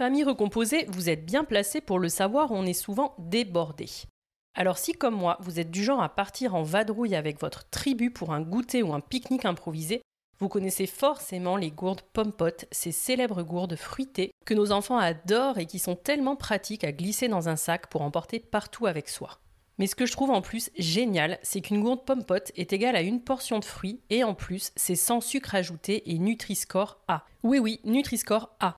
Famille recomposée, vous êtes bien placé pour le savoir, on est souvent débordé. Alors si comme moi, vous êtes du genre à partir en vadrouille avec votre tribu pour un goûter ou un pique-nique improvisé, vous connaissez forcément les gourdes pompotes, ces célèbres gourdes fruitées que nos enfants adorent et qui sont tellement pratiques à glisser dans un sac pour emporter partout avec soi. Mais ce que je trouve en plus génial, c'est qu'une gourde pompote est égale à une portion de fruits et en plus, c'est sans sucre ajouté et Nutri-Score A. Oui oui, Nutri-Score A.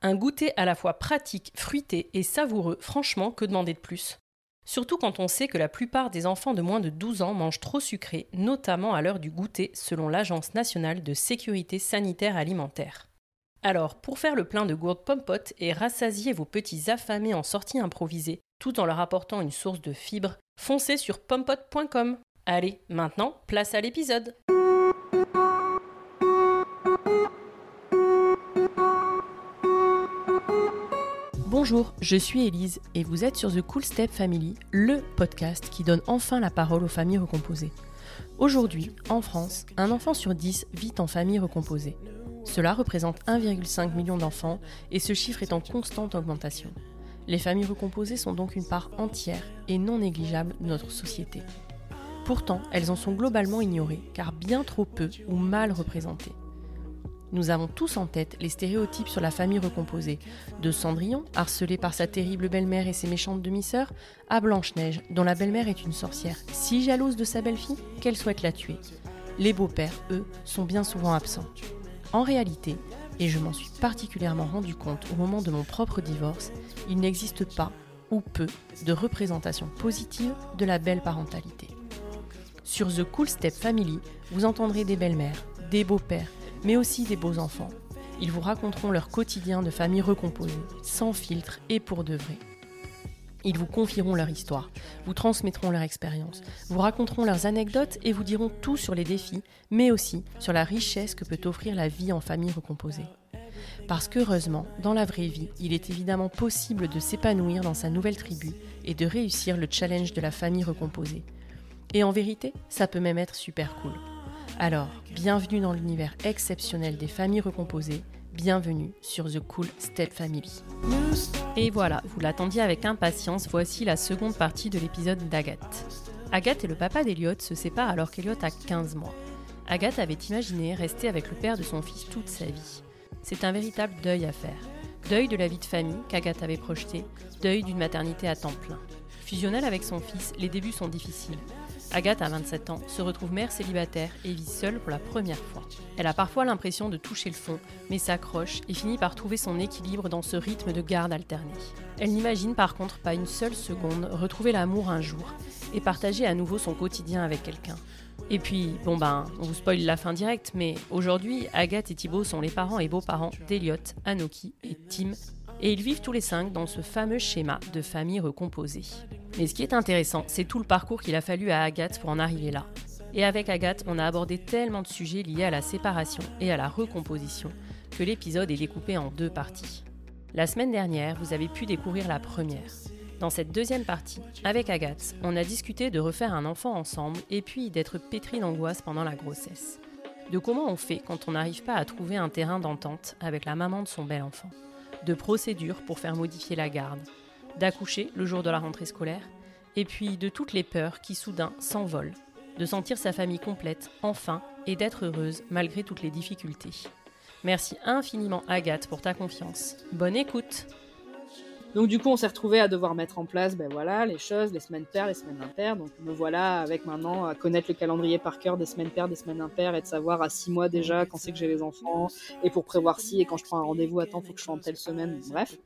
Un goûter à la fois pratique, fruité et savoureux, franchement, que demander de plus? Surtout quand on sait que la plupart des enfants de moins de 12 ans mangent trop sucré, notamment à l'heure du goûter, selon l'Agence nationale de sécurité sanitaire alimentaire. Alors, pour faire le plein de gourdes pompotes et rassasier vos petits affamés en sortie improvisée, tout en leur apportant une source de fibres, foncez sur pompot.com. Allez, maintenant, place à l'épisode. Bonjour, je suis Elise et vous êtes sur The Cool Step Family, le podcast qui donne enfin la parole aux familles recomposées. Aujourd'hui, en France, un enfant sur 10 vit en famille recomposée. Cela représente 1,5 million d'enfants et ce chiffre est en constante augmentation. Les familles recomposées sont donc une part entière et non négligeable de notre société. Pourtant, elles en sont globalement ignorées, car bien trop peu ou mal représentées. Nous avons tous en tête les stéréotypes sur la famille recomposée, de Cendrillon, harcelée par sa terrible belle-mère et ses méchantes demi-sœurs, à Blanche-Neige, dont la belle-mère est une sorcière si jalouse de sa belle-fille qu'elle souhaite la tuer. Les beaux-pères, eux, sont bien souvent absents. En réalité, et je m'en suis particulièrement rendu compte au moment de mon propre divorce, il n'existe pas ou peu de représentation positive de la belle parentalité. Sur The Cool Step Family, vous entendrez des belles-mères, des beaux-pères, mais aussi des beaux enfants. Ils vous raconteront leur quotidien de famille recomposée, sans filtre et pour de vrai. Ils vous confieront leur histoire, vous transmettront leur expérience, vous raconteront leurs anecdotes et vous diront tout sur les défis, mais aussi sur la richesse que peut offrir la vie en famille recomposée. Parce qu'heureusement, dans la vraie vie, il est évidemment possible de s'épanouir dans sa nouvelle tribu et de réussir le challenge de la famille recomposée. Et en vérité, ça peut même être super cool. Alors, bienvenue dans l'univers exceptionnel des familles recomposées, bienvenue sur The Cool Step Family. Et voilà, vous l'attendiez avec impatience, voici la seconde partie de l'épisode d'Agathe. Agathe et le papa d'Eliott se séparent alors qu'Eliott a 15 mois. Agathe avait imaginé rester avec le père de son fils toute sa vie. C'est un véritable deuil à faire. Deuil de la vie de famille qu'Agathe avait projeté, deuil d'une maternité à temps plein. Fusionnelle avec son fils, les débuts sont difficiles. Agathe, à 27 ans, se retrouve mère célibataire et vit seule pour la première fois. Elle a parfois l'impression de toucher le fond, mais s'accroche et finit par trouver son équilibre dans ce rythme de garde alterné. Elle n'imagine par contre pas une seule seconde retrouver l'amour un jour et partager à nouveau son quotidien avec quelqu'un. Et puis, bon ben, on vous spoil la fin directe, mais aujourd'hui, Agathe et Thibaut sont les parents et beaux-parents d'Eliott, Anoki et Tim, et ils vivent tous les cinq dans ce fameux schéma de famille recomposée. Mais ce qui est intéressant, c'est tout le parcours qu'il a fallu à Agathe pour en arriver là. Et avec Agathe, on a abordé tellement de sujets liés à la séparation et à la recomposition que l'épisode est découpé en deux parties. La semaine dernière, vous avez pu découvrir la première. Dans cette deuxième partie, avec Agathe, on a discuté de refaire un enfant ensemble et puis d'être pétri d'angoisse pendant la grossesse. De comment on fait quand on n'arrive pas à trouver un terrain d'entente avec la maman de son bel enfant? De procédures pour faire modifier la garde, d'accoucher le jour de la rentrée scolaire, et puis de toutes les peurs qui soudain s'envolent, de sentir sa famille complète, enfin, et d'être heureuse malgré toutes les difficultés. Merci infiniment Agathe pour ta confiance. Bonne écoute. Donc du coup, on s'est retrouvé à devoir mettre en place, ben voilà, les choses, les semaines paires, les semaines impaires. Donc me voilà avec maintenant à connaître le calendrier par cœur des semaines paires, des semaines impaires et de savoir à six mois déjà quand c'est que j'ai les enfants et pour prévoir si et quand je prends un rendez-vous, attends, faut que je sois en telle semaine. Bref,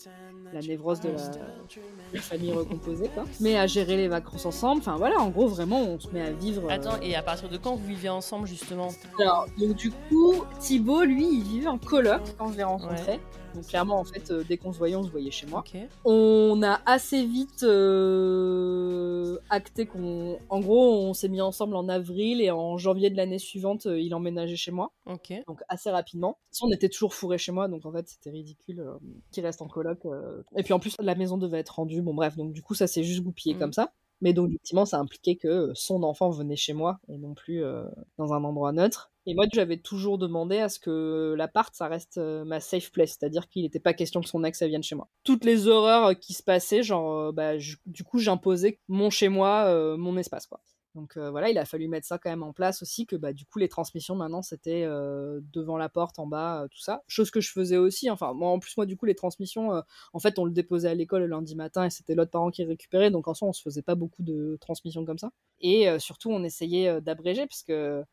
la névrose de la, famille recomposée, quoi. Mais à gérer les vacances ensemble. Enfin voilà, en gros, vraiment, on se met à vivre. Euh, attends, et à partir de quand vous vivez ensemble justement? Alors, donc du coup, Thibaut, lui, il vivait en coloc quand je l'ai rencontré. Donc clairement, en fait, euh, dès qu'on se voyait, on se voyait chez moi. On a assez vite euh, acté qu'on... En gros, on s'est mis ensemble en avril et en janvier de l'année suivante, euh, il emménageait chez moi. Donc assez rapidement. on était toujours fourrés chez moi, donc en fait, c'était ridicule qu'il reste en coloc. Et puis en plus, la maison devait être rendue. Bon bref, donc du coup, ça s'est juste goupillé mm. comme ça. Mais donc, effectivement, ça impliquait que son enfant venait chez moi et non plus dans un endroit neutre. Et moi, j'avais toujours demandé à ce que l'appart, ça reste euh, ma safe place, c'est-à-dire qu'il n'était pas question que son ex vienne chez moi. Toutes les horreurs euh, qui se passaient, genre, euh, bah, du coup, j'imposais mon chez moi, mon espace, quoi. Donc voilà, il a fallu mettre ça quand même en place aussi, que bah, du coup les transmissions maintenant c'était devant la porte, en bas, tout ça. Chose que je faisais aussi, enfin moi en plus moi du coup les transmissions, en fait on le déposait à l'école le lundi matin et c'était l'autre parent qui récupérait, donc en soi on se faisait pas beaucoup de transmissions comme ça. Et surtout on essayait d'abréger parce que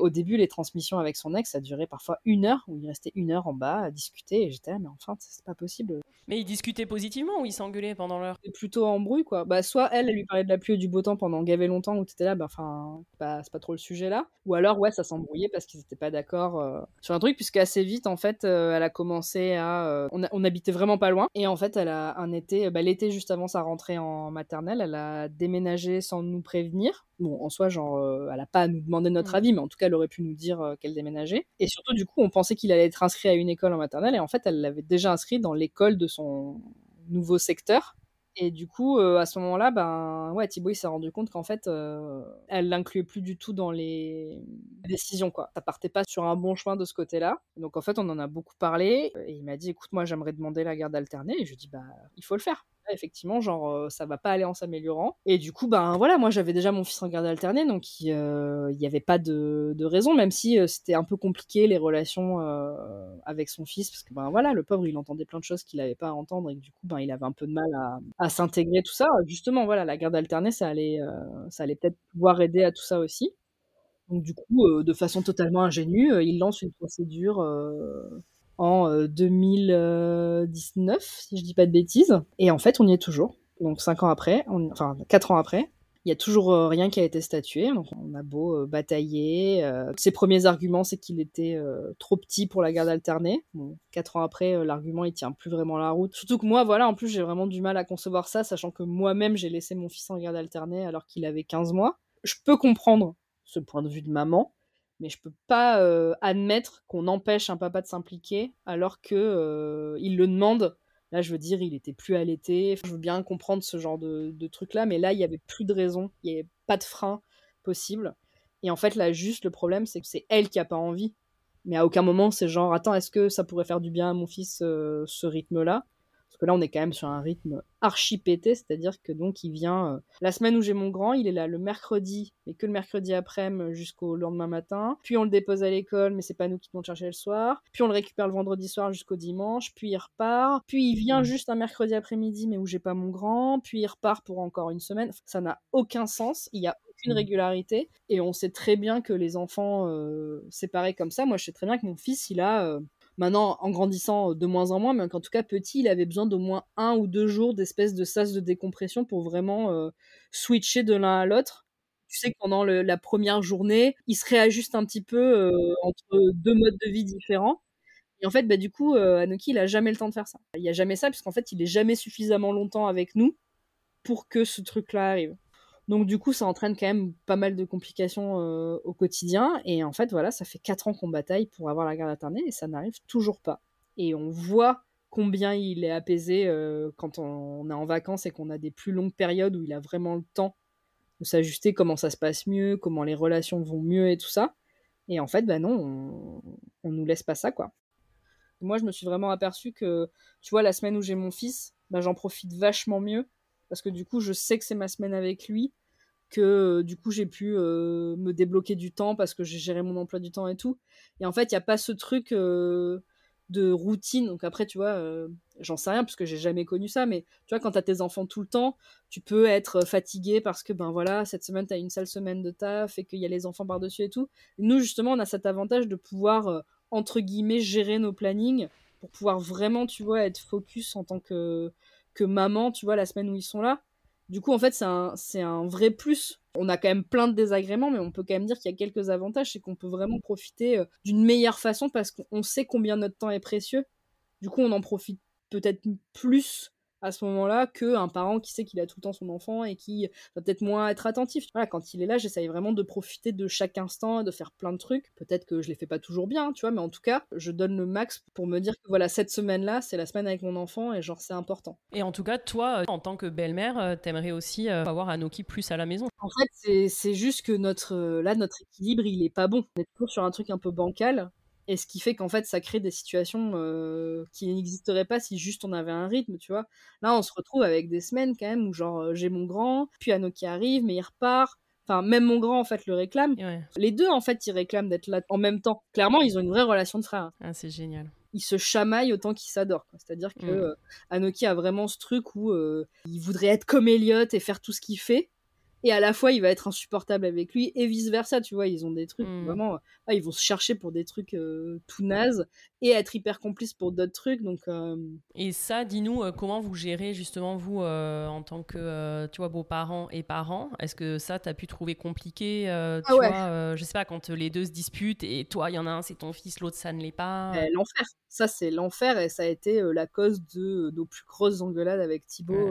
au début, les transmissions avec son ex, ça durait parfois une heure, où il restait une heure en bas à discuter, et j'étais là, mais enfin, c'est pas possible. Mais ils discutaient positivement ou ils s'engueulaient pendant l'heure? C'était plutôt en bruit, quoi. Bah, soit elle, elle lui parlait de la pluie et du beau temps pendant gavé longtemps, où t'étais là, bah, enfin, c'est pas trop le sujet là. Ou alors, ouais, ça s'embrouillait parce qu'ils étaient pas d'accord euh, sur un truc, puisque assez vite, en fait, euh, elle a commencé à. Euh, on, on, habitait vraiment pas loin, et en fait, elle a un été, bah, l'été juste avant sa rentrée en maternelle, elle a déménagé sans nous prévenir. Bon, en soi, genre, elle a pas à nous demander notre mm. avis, mais en tout cas, elle aurait pu nous dire qu'elle déménageait. Et surtout, du coup, on pensait qu'il allait être inscrit à une école en maternelle, et en fait, elle l'avait déjà inscrit dans l'école de son nouveau secteur. Et du coup, euh, à ce moment-là, ben ouais, Thibaut il s'est rendu compte qu'en fait, euh, elle l'incluait plus du tout dans les décisions quoi. Ça partait pas sur un bon chemin de ce côté-là. Donc en fait, on en a beaucoup parlé. Et il m'a dit, écoute, moi j'aimerais demander la garde alternée. Et je lui dis, bah il faut le faire effectivement, genre, euh, ça va pas aller en s'améliorant. Et du coup, ben voilà, moi j'avais déjà mon fils en garde alternée, donc il n'y avait pas de, raison, même si euh, c'était un peu compliqué les relations euh, avec son fils, parce que ben voilà, le pauvre il entendait plein de choses qu'il n'avait pas à entendre, et du coup, ben il avait un peu de mal à, s'intégrer, tout ça. Justement, voilà, la garde alternée, ça allait, ça allait peut-être pouvoir aider à tout ça aussi. Donc du coup, de façon totalement ingénue, il lance une procédure en 2019, euh, si je dis pas de bêtises. Et en fait, on y est toujours. Donc cinq ans après, enfin quatre ans après, il y a toujours euh, rien qui a été statué. Donc on a beau euh, batailler. ses premiers arguments, c'est qu'il était trop petit pour la garde alternée. Bon, quatre ans après, l'argument il tient plus vraiment la route. Surtout que moi, voilà, en plus j'ai vraiment du mal à concevoir ça, sachant que moi-même j'ai laissé mon fils en garde alternée alors qu'il avait 15 mois. Je peux comprendre ce point de vue de maman, mais je peux pas euh, admettre qu'on empêche un papa de s'impliquer alors que euh, il le demande. Là, je veux dire, il était plus allaité. Je veux bien comprendre ce genre de, de truc là, mais là, il y avait plus de raison, il y avait pas de frein possible. Et en fait, là, juste le problème, c'est que c'est elle qui a pas envie. Mais à aucun moment, c'est genre, attends, est-ce que ça pourrait faire du bien à mon fils euh, ce rythme-là? Parce que là, on est quand même sur un rythme archi pété, c'est-à-dire que donc il vient euh, la semaine où j'ai mon grand, il est là le mercredi, mais que le mercredi après-midi jusqu'au lendemain matin. Puis on le dépose à l'école, mais c'est pas nous qui vont chercher le soir. Puis on le récupère le vendredi soir jusqu'au dimanche. Puis il repart. Puis il vient juste un mercredi après-midi, mais où j'ai pas mon grand. Puis il repart pour encore une semaine. Ça n'a aucun sens. Il y a aucune mmh. régularité. Et on sait très bien que les enfants euh, séparés comme ça, moi je sais très bien que mon fils, il a euh, Maintenant, en grandissant euh, de moins en moins, mais qu'en tout cas petit, il avait besoin d'au moins un ou deux jours d'espèce de sas de décompression pour vraiment euh, switcher de l'un à l'autre. Tu sais que pendant la première journée, il se réajuste un petit peu euh, entre deux modes de vie différents. Et en fait, bah, du coup, Anoki, il a jamais le temps de faire ça. Il n'y a jamais ça, puisqu'en fait, il est jamais suffisamment longtemps avec nous pour que ce truc-là arrive. Donc du coup, ça entraîne quand même pas mal de complications euh, au quotidien. Et en fait, voilà, ça fait 4 ans qu'on bataille pour avoir la garde alternée et ça n'arrive toujours pas. Et on voit combien il est apaisé euh, quand on, est en vacances et qu'on a des plus longues périodes où il a vraiment le temps de s'ajuster, comment ça se passe mieux, comment les relations vont mieux et tout ça. Et en fait, bah non, on, on nous laisse pas ça, quoi. Moi, je me suis vraiment aperçu que, tu vois, la semaine où j'ai mon fils, bah, j'en profite vachement mieux parce que du coup, je sais que c'est ma semaine avec lui, que du coup j'ai pu me débloquer du temps parce que j'ai géré mon emploi du temps et tout. Et en fait, il n'y a pas ce truc de routine. Donc après, tu vois, j'en sais rien parce que j'ai jamais connu ça, mais tu vois, quand tu as tes enfants tout le temps, tu peux être fatigué parce que, ben voilà, cette semaine, tu as une sale semaine de taf et qu'il y a les enfants par-dessus et tout. nous, justement, on a cet avantage de pouvoir, entre guillemets, gérer nos plannings pour pouvoir vraiment, tu vois, être focus en tant que, que maman, tu vois, la semaine où ils sont là. Du coup, en fait, c'est un, vrai plus. On a quand même plein de désagréments, mais on peut quand même dire qu'il y a quelques avantages. C'est qu'on peut vraiment profiter euh, d'une meilleure façon parce qu'on sait combien notre temps est précieux. Du coup, on en profite peut-être plus à ce moment-là qu'un parent qui sait qu'il a tout le temps son enfant et qui va peut-être moins être attentif. Voilà, quand il est là, j'essaye vraiment de profiter de chaque instant et de faire plein de trucs. Peut-être que je les fais pas toujours bien, tu vois, mais en tout cas, je donne le max pour me dire que voilà, cette semaine-là, c'est la semaine avec mon enfant et genre c'est important. Et en tout cas, toi, en tant que belle-mère, euh, t'aimerais aussi euh, avoir Anoki plus à la maison? En fait, c'est juste que notre là, notre équilibre, il est pas bon. On est toujours sur un truc un peu bancal et ce qui fait qu'en fait, ça crée des situations euh, qui n'existeraient pas si juste on avait un rythme, tu vois. Là, on se retrouve avec des semaines quand même où genre euh, j'ai mon grand, puis Anno qui arrive, mais il repart. Enfin, même mon grand en fait le réclame. Les deux en fait, ils réclament d'être là en même temps. Clairement, ils ont une vraie relation de frère. Ah, c'est génial. Ils se chamaillent autant qu'ils s'adorent. C'est-à-dire que mmh. Euh, Anoki a vraiment ce truc où il voudrait être comme Elliot et faire tout ce qu'il fait et à la fois il va être insupportable avec lui et vice versa tu vois ils ont des trucs mmh. vraiment ah, ils vont se chercher pour des trucs euh, tout nazes et être hyper complices pour d'autres trucs donc euh, et ça dis-nous euh, comment vous gérez justement vous en tant que tu vois beaux-parents et parents? Est-ce que ça t'as pu trouver compliqué tu ah vois je sais pas quand les deux se disputent et toi il y en a un c'est ton fils l'autre ça ne l'est pas? Eh, l'enfer. Ça c'est l'enfer et ça a été la cause de nos plus grosses engueulades avec Thibaut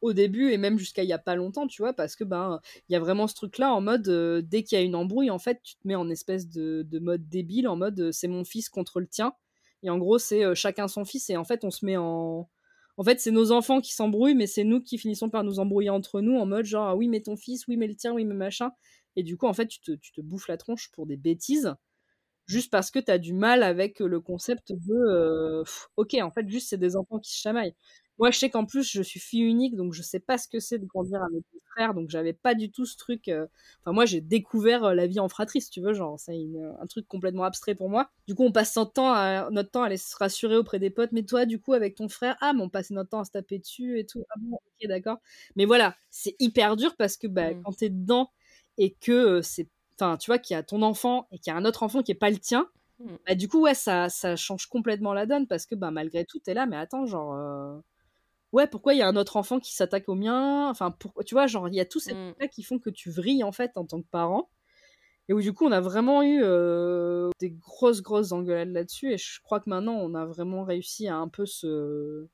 au début et même jusqu'à il y a pas longtemps, tu vois, parce que ben il y a vraiment ce truc-là en mode euh, dès qu'il y a une embrouille, en fait, tu te mets en espèce de, mode débile, en mode euh, c'est mon fils contre le tien, et en gros c'est euh, chacun son fils et en fait on se met en en fait, c'est nos enfants qui s'embrouillent, mais c'est nous qui finissons par nous embrouiller entre nous en mode genre, ah oui, mais ton fils, oui, mais le tien, oui, mais machin. Et du coup, en fait, tu te, tu te bouffes la tronche pour des bêtises, juste parce que tu as du mal avec le concept de, ok, en fait, juste c'est des enfants qui se chamaillent. Moi, je sais qu'en plus, je suis fille unique, donc je sais pas ce que c'est de grandir avec mes frères, donc j'avais pas du tout ce truc. Euh, enfin, moi, j'ai découvert euh, la vie en fratrie, si tu veux, genre, c'est un truc complètement abstrait pour moi. Du coup, on passe notre temps à, notre temps à aller se rassurer auprès des potes, mais toi, du coup, avec ton frère, ah, mais on passe notre temps à se taper dessus et tout. Ah bon, ok, d'accord. Mais voilà, c'est hyper dur parce que bah, mmh. quand t'es dedans et que euh, c'est. Enfin, tu vois, qu'il y a ton enfant et qu'il y a un autre enfant qui est pas le tien, mmh. bah, du coup, ouais, ça, ça change complètement la donne parce que bah, malgré tout, t'es là, mais attends, genre ouais, pourquoi il y a un autre enfant qui s'attaque au mien? Enfin, pourquoi, tu vois, genre, il y a tous ces mmh. trucs-là qui font que tu vrilles, en fait, en tant que parent. Et où, du coup, on a vraiment eu euh, des grosses, grosses engueulades là-dessus. Et je crois que maintenant, on a vraiment réussi à un peu se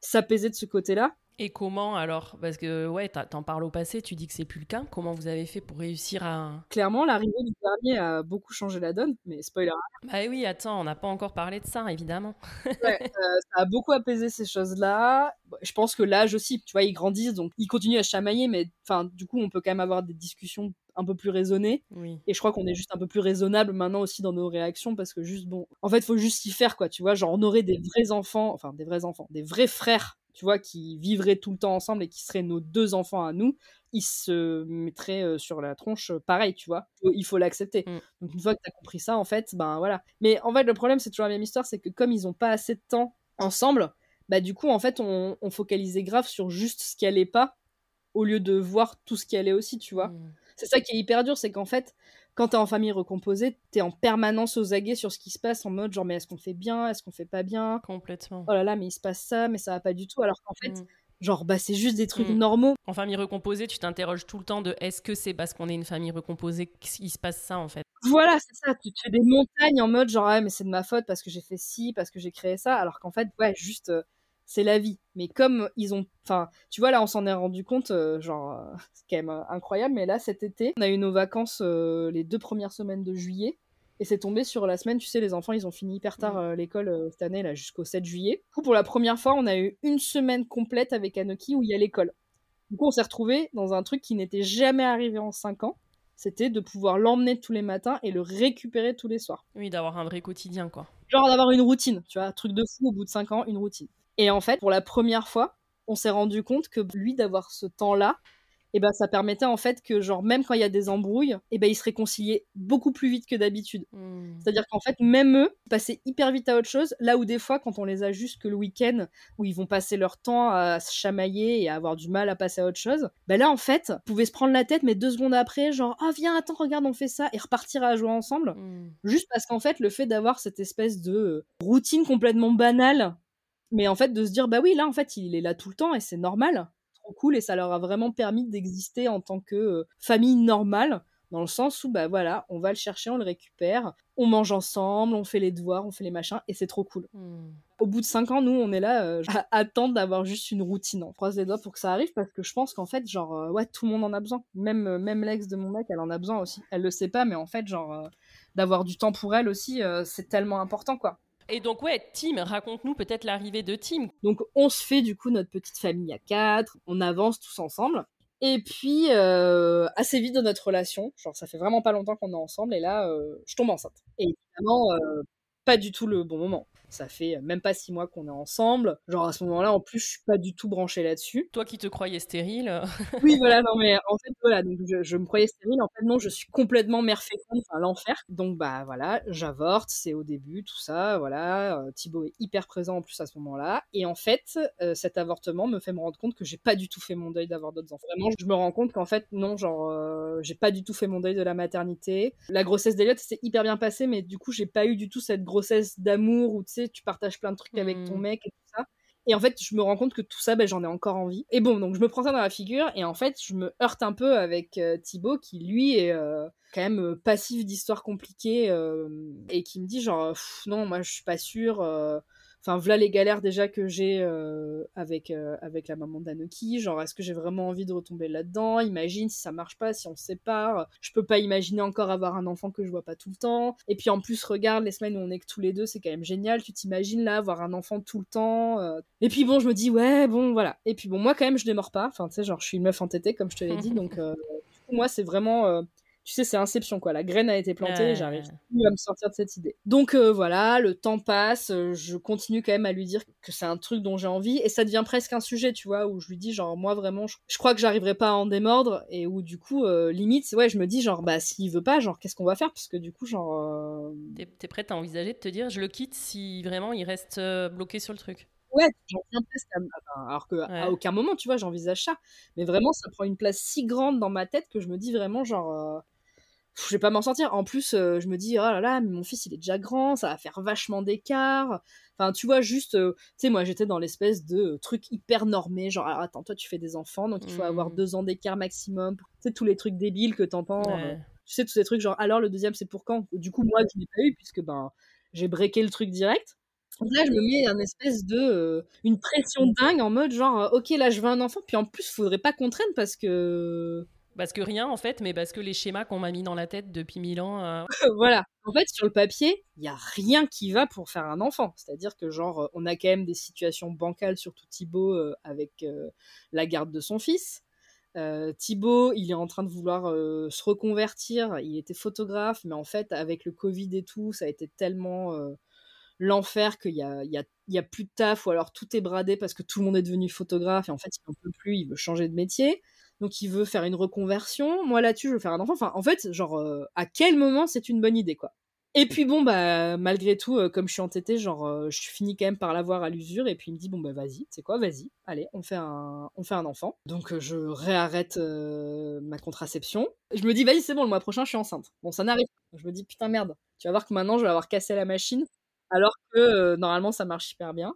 s'apaiser de ce côté-là. Et comment alors Parce que ouais, t'en parles au passé, tu dis que c'est plus le cas. Comment vous avez fait pour réussir à Clairement, l'arrivée du dernier a beaucoup changé la donne, mais spoiler. Bah oui, attends, on n'a pas encore parlé de ça, évidemment. ouais, euh, ça a beaucoup apaisé ces choses-là. Je pense que l'âge aussi, tu vois, ils grandissent, donc ils continuent à chamailler, mais enfin, du coup, on peut quand même avoir des discussions un peu plus raisonnées. Oui. Et je crois qu'on est juste un peu plus raisonnable maintenant aussi dans nos réactions parce que juste bon, en fait, il faut juste y faire quoi, tu vois, genre on aurait des vrais enfants, enfin des vrais enfants, des vrais frères tu vois, qui vivraient tout le temps ensemble et qui seraient nos deux enfants à nous, ils se mettraient euh, sur la tronche euh, pareil, tu vois. Il faut l'accepter. Mm. Donc une fois que tu as compris ça, en fait, ben voilà. Mais en fait, le problème, c'est toujours la même histoire, c'est que comme ils ont pas assez de temps ensemble, bah du coup, en fait, on, focalisait grave sur juste ce qui allait pas, au lieu de voir tout ce qui allait aussi, tu vois. Mm. C'est ça qui est hyper dur, c'est qu'en fait, quand t'es en famille recomposée, t'es en permanence aux aguets sur ce qui se passe en mode genre mais est-ce qu'on fait bien, est-ce qu'on fait pas bien? Complètement. Oh là là, mais il se passe ça, mais ça va pas du tout. Alors qu'en fait, mm. genre bah c'est juste des trucs mm. normaux. En famille recomposée, tu t'interroges tout le temps de est-ce que c'est parce qu'on est une famille recomposée qu'il se passe ça en fait? Voilà, c'est ça. Tu te fais des montagnes en mode genre ouais mais c'est de ma faute parce que j'ai fait ci, parce que j'ai créé ça. Alors qu'en fait ouais juste euh, c'est la vie. Mais comme ils ont, enfin, tu vois là, on s'en est rendu compte, euh, genre, euh, c'est quand même euh, incroyable. Mais là, cet été, on a eu nos vacances les deux premières semaines de juillet. Et c'est tombé sur la semaine, tu sais, les enfants, ils ont fini hyper tard mmh. l'école cette année, là, jusqu'au 7 juillet. Du coup, pour la première fois, on a eu une semaine complète avec Anoki où il y a l'école. Du coup, on s'est retrouvé dans un truc qui n'était jamais arrivé en 5 ans. C'était de pouvoir l'emmener tous les matins et le récupérer tous les soirs. Oui, d'avoir un vrai quotidien, quoi. Genre d'avoir une routine, tu vois, truc de fou au bout de 5 ans, une routine. Et en fait, pour la première fois, on s'est rendu compte que lui, d'avoir ce temps-là, et ben ça permettait en fait que genre même quand il y a des embrouilles, et ben ils se réconciliaient beaucoup plus vite que d'habitude. Hmm. C'est-à-dire qu'en fait même eux passaient hyper vite à autre chose, là où des fois quand on les a juste que le week-end où ils vont passer leur temps à se chamailler et à avoir du mal à passer à autre chose, ben là en fait, ils pouvaient se prendre la tête mais deux secondes après genre ah viens attends regarde on fait ça et repartir à jouer ensemble. Hmm. Juste parce qu'en fait le fait d'avoir cette espèce de routine complètement banale mais en fait de se dire bah oui là en fait il est là tout le temps et c'est normal. Trop cool et ça leur a vraiment permis d'exister en tant que euh, famille normale dans le sens où bah voilà on va le chercher on le récupère on mange ensemble on fait les devoirs on fait les machins et c'est trop cool. Hmm. au bout de cinq ans nous on est là euh, à attendre d'avoir juste une routine on croise les doigts pour que ça arrive parce que je pense qu'en fait genre euh, ouais tout le monde en a besoin. Même même l'ex de mon mec elle en a besoin aussi. Elle le sait pas mais en fait genre d'avoir du temps pour elle aussi c'est tellement important quoi Et donc, ouais, Tim, raconte-nous peut-être l'arrivée de Tim. Donc on se fait du coup notre petite famille à quatre, on avance tous ensemble. Et puis euh, assez vite dans notre relation, genre ça fait vraiment pas longtemps qu'on est ensemble et là euh, je tombe enceinte. Et évidemment euh, pas du tout le bon moment. Ça fait même pas six mois qu'on est ensemble. Genre à ce moment-là en plus je suis pas du tout branchée là-dessus. Toi qui te croyais stérile. Oui voilà non mais en fait voilà donc je, je me croyais stérile en fait non je suis complètement mère féconde enfin l'enfer. Donc bah voilà j'avorte c'est au début tout ça voilà euh, Thibaut est hyper présent en plus à ce moment-là et en fait euh, cet avortement me fait me rendre compte que j'ai pas du tout fait mon deuil d'avoir d'autres enfants. Vraiment je me rends compte qu'en fait non genre euh, j'ai pas du tout fait mon deuil de la maternité. La grossesse d'Eliott s'est hyper bien passée mais du coup j'ai pas eu du tout cette grossesse d'amour où tu sais tu partages plein de trucs avec ton mec et tout ça. Et en fait, je me rends compte que tout ça, ben, j'en ai encore envie. Et bon, donc je me prends ça dans la figure, et en fait, je me heurte un peu avec euh, Thibaut, qui lui est euh, quand même euh, passif d'histoires compliquées, et qui me dit genre, non, moi je suis pas sûre. Enfin, voilà les galères déjà que j'ai euh, avec, euh, avec la maman d'Anoki. Genre, est-ce que j'ai vraiment envie de retomber là-dedans? Imagine si ça marche pas, si on se sépare. Je peux pas imaginer encore avoir un enfant que je vois pas tout le temps. Et puis en plus, regarde, les semaines où on est que tous les deux, c'est quand même génial. Tu t'imagines là, avoir un enfant tout le temps. euh. Et puis bon, je me dis, ouais, bon, voilà. Et puis bon, moi quand même, je démords pas. Enfin, tu sais, genre, je suis une meuf entêtée, comme je te l'ai dit. donc, euh, moi, c'est vraiment. Tu sais, c'est Inception, quoi. La graine a été plantée, j'arrive plus à me sortir de cette idée. Donc euh, voilà, le temps passe, euh, je continue quand même à lui dire que c'est un truc dont j'ai envie, et ça devient presque un sujet, tu vois, où je lui dis genre, moi vraiment, je, je crois que j'arriverai pas à en démordre, et où du coup, euh, limite, ouais, je me dis genre, bah s'il veut pas, genre, qu'est-ce qu'on va faire? Parce que du coup, genre... T'es prête à envisager de te dire, je le quitte si vraiment il reste bloqué sur le truc? Ouais, j'en viens presque à... enfin, alors que Ouais. à aucun moment, tu vois, j'envisage ça. Mais vraiment, ça prend une place si grande dans ma tête que je me dis vraiment genre... euh, je vais pas m'en sortir. En plus, euh, je me dis, oh là là, mais mon fils, il est déjà grand, ça va faire vachement d'écart. Enfin, tu vois, juste, euh, tu sais, moi, j'étais dans l'espèce de euh, truc hyper normé, genre, alors, attends, toi, tu fais des enfants, donc il faut avoir deux ans d'écart maximum. Tu sais, tous les trucs débiles que t'entends. Ouais. tu sais, tous ces trucs, genre, alors, le deuxième, c'est pour quand? Du coup, moi, je l'ai pas eu, puisque, ben, j'ai breaké le truc direct. Donc là, je me mets un espèce de... euh, une pression dingue en mode, genre, euh, ok, là, je veux un enfant, puis en plus, faudrait pas qu'on traîne, parce que... Parce que rien en fait, mais parce que les schémas qu'on m'a mis dans la tête depuis mille ans. euh, voilà. En fait, sur le papier, il y a rien qui va pour faire un enfant. C'est-à-dire que, genre, on a quand même des situations bancales, surtout Thibaut, euh, avec la garde de son fils. Euh, Thibaut, il est en train de vouloir euh, se reconvertir. Il était photographe, mais en fait, avec le Covid et tout, ça a été tellement euh, l'enfer qu'il y a, y, a, y a plus de taf, ou alors tout est bradé parce que tout le monde est devenu photographe, et en fait, il n'en peut plus, il veut changer de métier. Donc, il veut faire une reconversion. Moi, là-dessus, je veux faire un enfant. Enfin, en fait, genre, euh, à quel moment c'est une bonne idée, quoi? Et puis bon bah malgré tout euh, comme je suis entêtée genre euh, je finis quand même par l'avoir à l'usure et puis il me dit bon bah vas-y c'est quoi? Vas-y allez on fait un on fait un enfant. Donc je réarrête ma contraception. Je me dis vas-y c'est bon le mois prochain je suis enceinte. Bon ça n'arrive pas. Je me dis putain merde tu vas voir que maintenant je vais avoir cassé la machine alors que euh, normalement ça marche hyper bien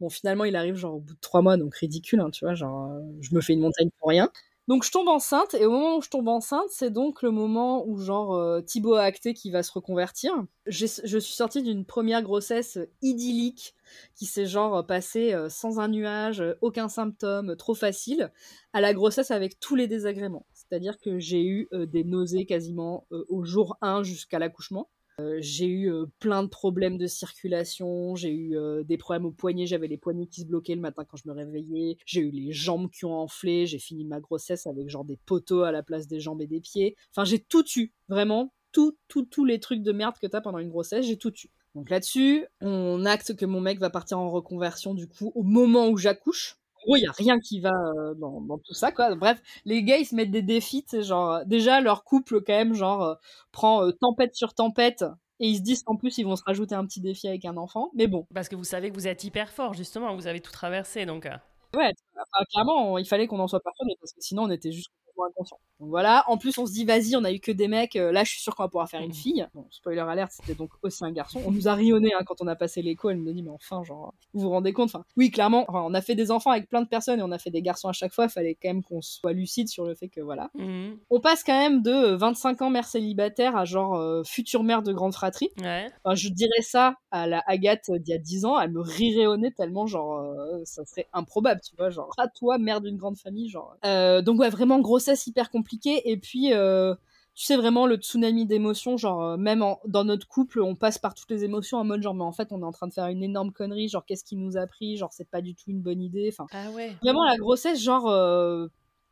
bon finalement il arrive genre au bout de trois mois donc ridicule hein, tu vois genre euh, je me fais une montagne pour rien donc je tombe enceinte et au moment où je tombe enceinte, c'est donc le moment où genre euh, Thibaut a acté qu'il va se reconvertir. Je suis sortie d'une première grossesse idyllique qui s'est genre passée euh, sans un nuage, aucun symptôme, trop facile, à la grossesse avec tous les désagréments. C'est-à-dire que j'ai eu des nausées quasiment au jour 1 jusqu'à l'accouchement. Euh, j'ai eu euh, plein de problèmes de circulation, j'ai eu euh, des problèmes aux poignets, j'avais les poignets qui se bloquaient le matin quand je me réveillais, j'ai eu les jambes qui ont enflé, j'ai fini ma grossesse avec genre des poteaux à la place des jambes et des pieds. Enfin, j'ai tout eu, vraiment, tout, tout, tous les trucs de merde que t'as pendant une grossesse, j'ai tout eu. Donc là-dessus, on acte que mon mec va partir en reconversion du coup au moment où j'accouche. En gros, il y a rien qui va euh, dans, dans, tout ça, quoi. Bref, les gars, ils se mettent des défis, genre, déjà, leur couple, quand même, genre, euh, prend euh, tempête sur tempête. Et ils se disent qu'en plus, ils vont se rajouter un petit défi avec un enfant. Mais bon. Parce que vous savez que vous êtes hyper fort, justement. Vous avez tout traversé, donc. Ouais, clairement, il fallait qu'on en soit persuadé, parce que sinon, on était juste inconscient. Donc voilà, en plus on se dit vas-y, on a eu que des mecs, euh, là je suis sûr qu'on va pouvoir faire une fille. Bon, spoiler alerte, c'était donc aussi un garçon. On nous a rionné hein, quand on a passé l'écho, elle nous a dit mais enfin genre, vous vous rendez compte? Enfin, oui, clairement, enfin, on a fait des enfants avec plein de personnes et on a fait des garçons à chaque fois, il fallait quand même qu'on soit lucide sur le fait que voilà. Mhm. On passe quand même de 25 ans mère célibataire à genre euh, future mère de grande fratrie. Ouais. Enfin, je dirais ça à la Agathe d'il y a 10 ans, elle me rirait au nez tellement genre euh, ça serait improbable, tu vois, genre à toi mère d'une grande famille genre. donc ouais, vraiment grossesse hyper compliquée et puis, euh, tu sais, vraiment le tsunami d'émotions, genre, euh, même dans notre couple, on passe par toutes les émotions en mode, genre, mais en fait, on est en train de faire une énorme connerie, genre, qu'est-ce qui nous a pris, genre, c'est pas du tout une bonne idée. Enfin, ah ouais. Vraiment, la grossesse, genre,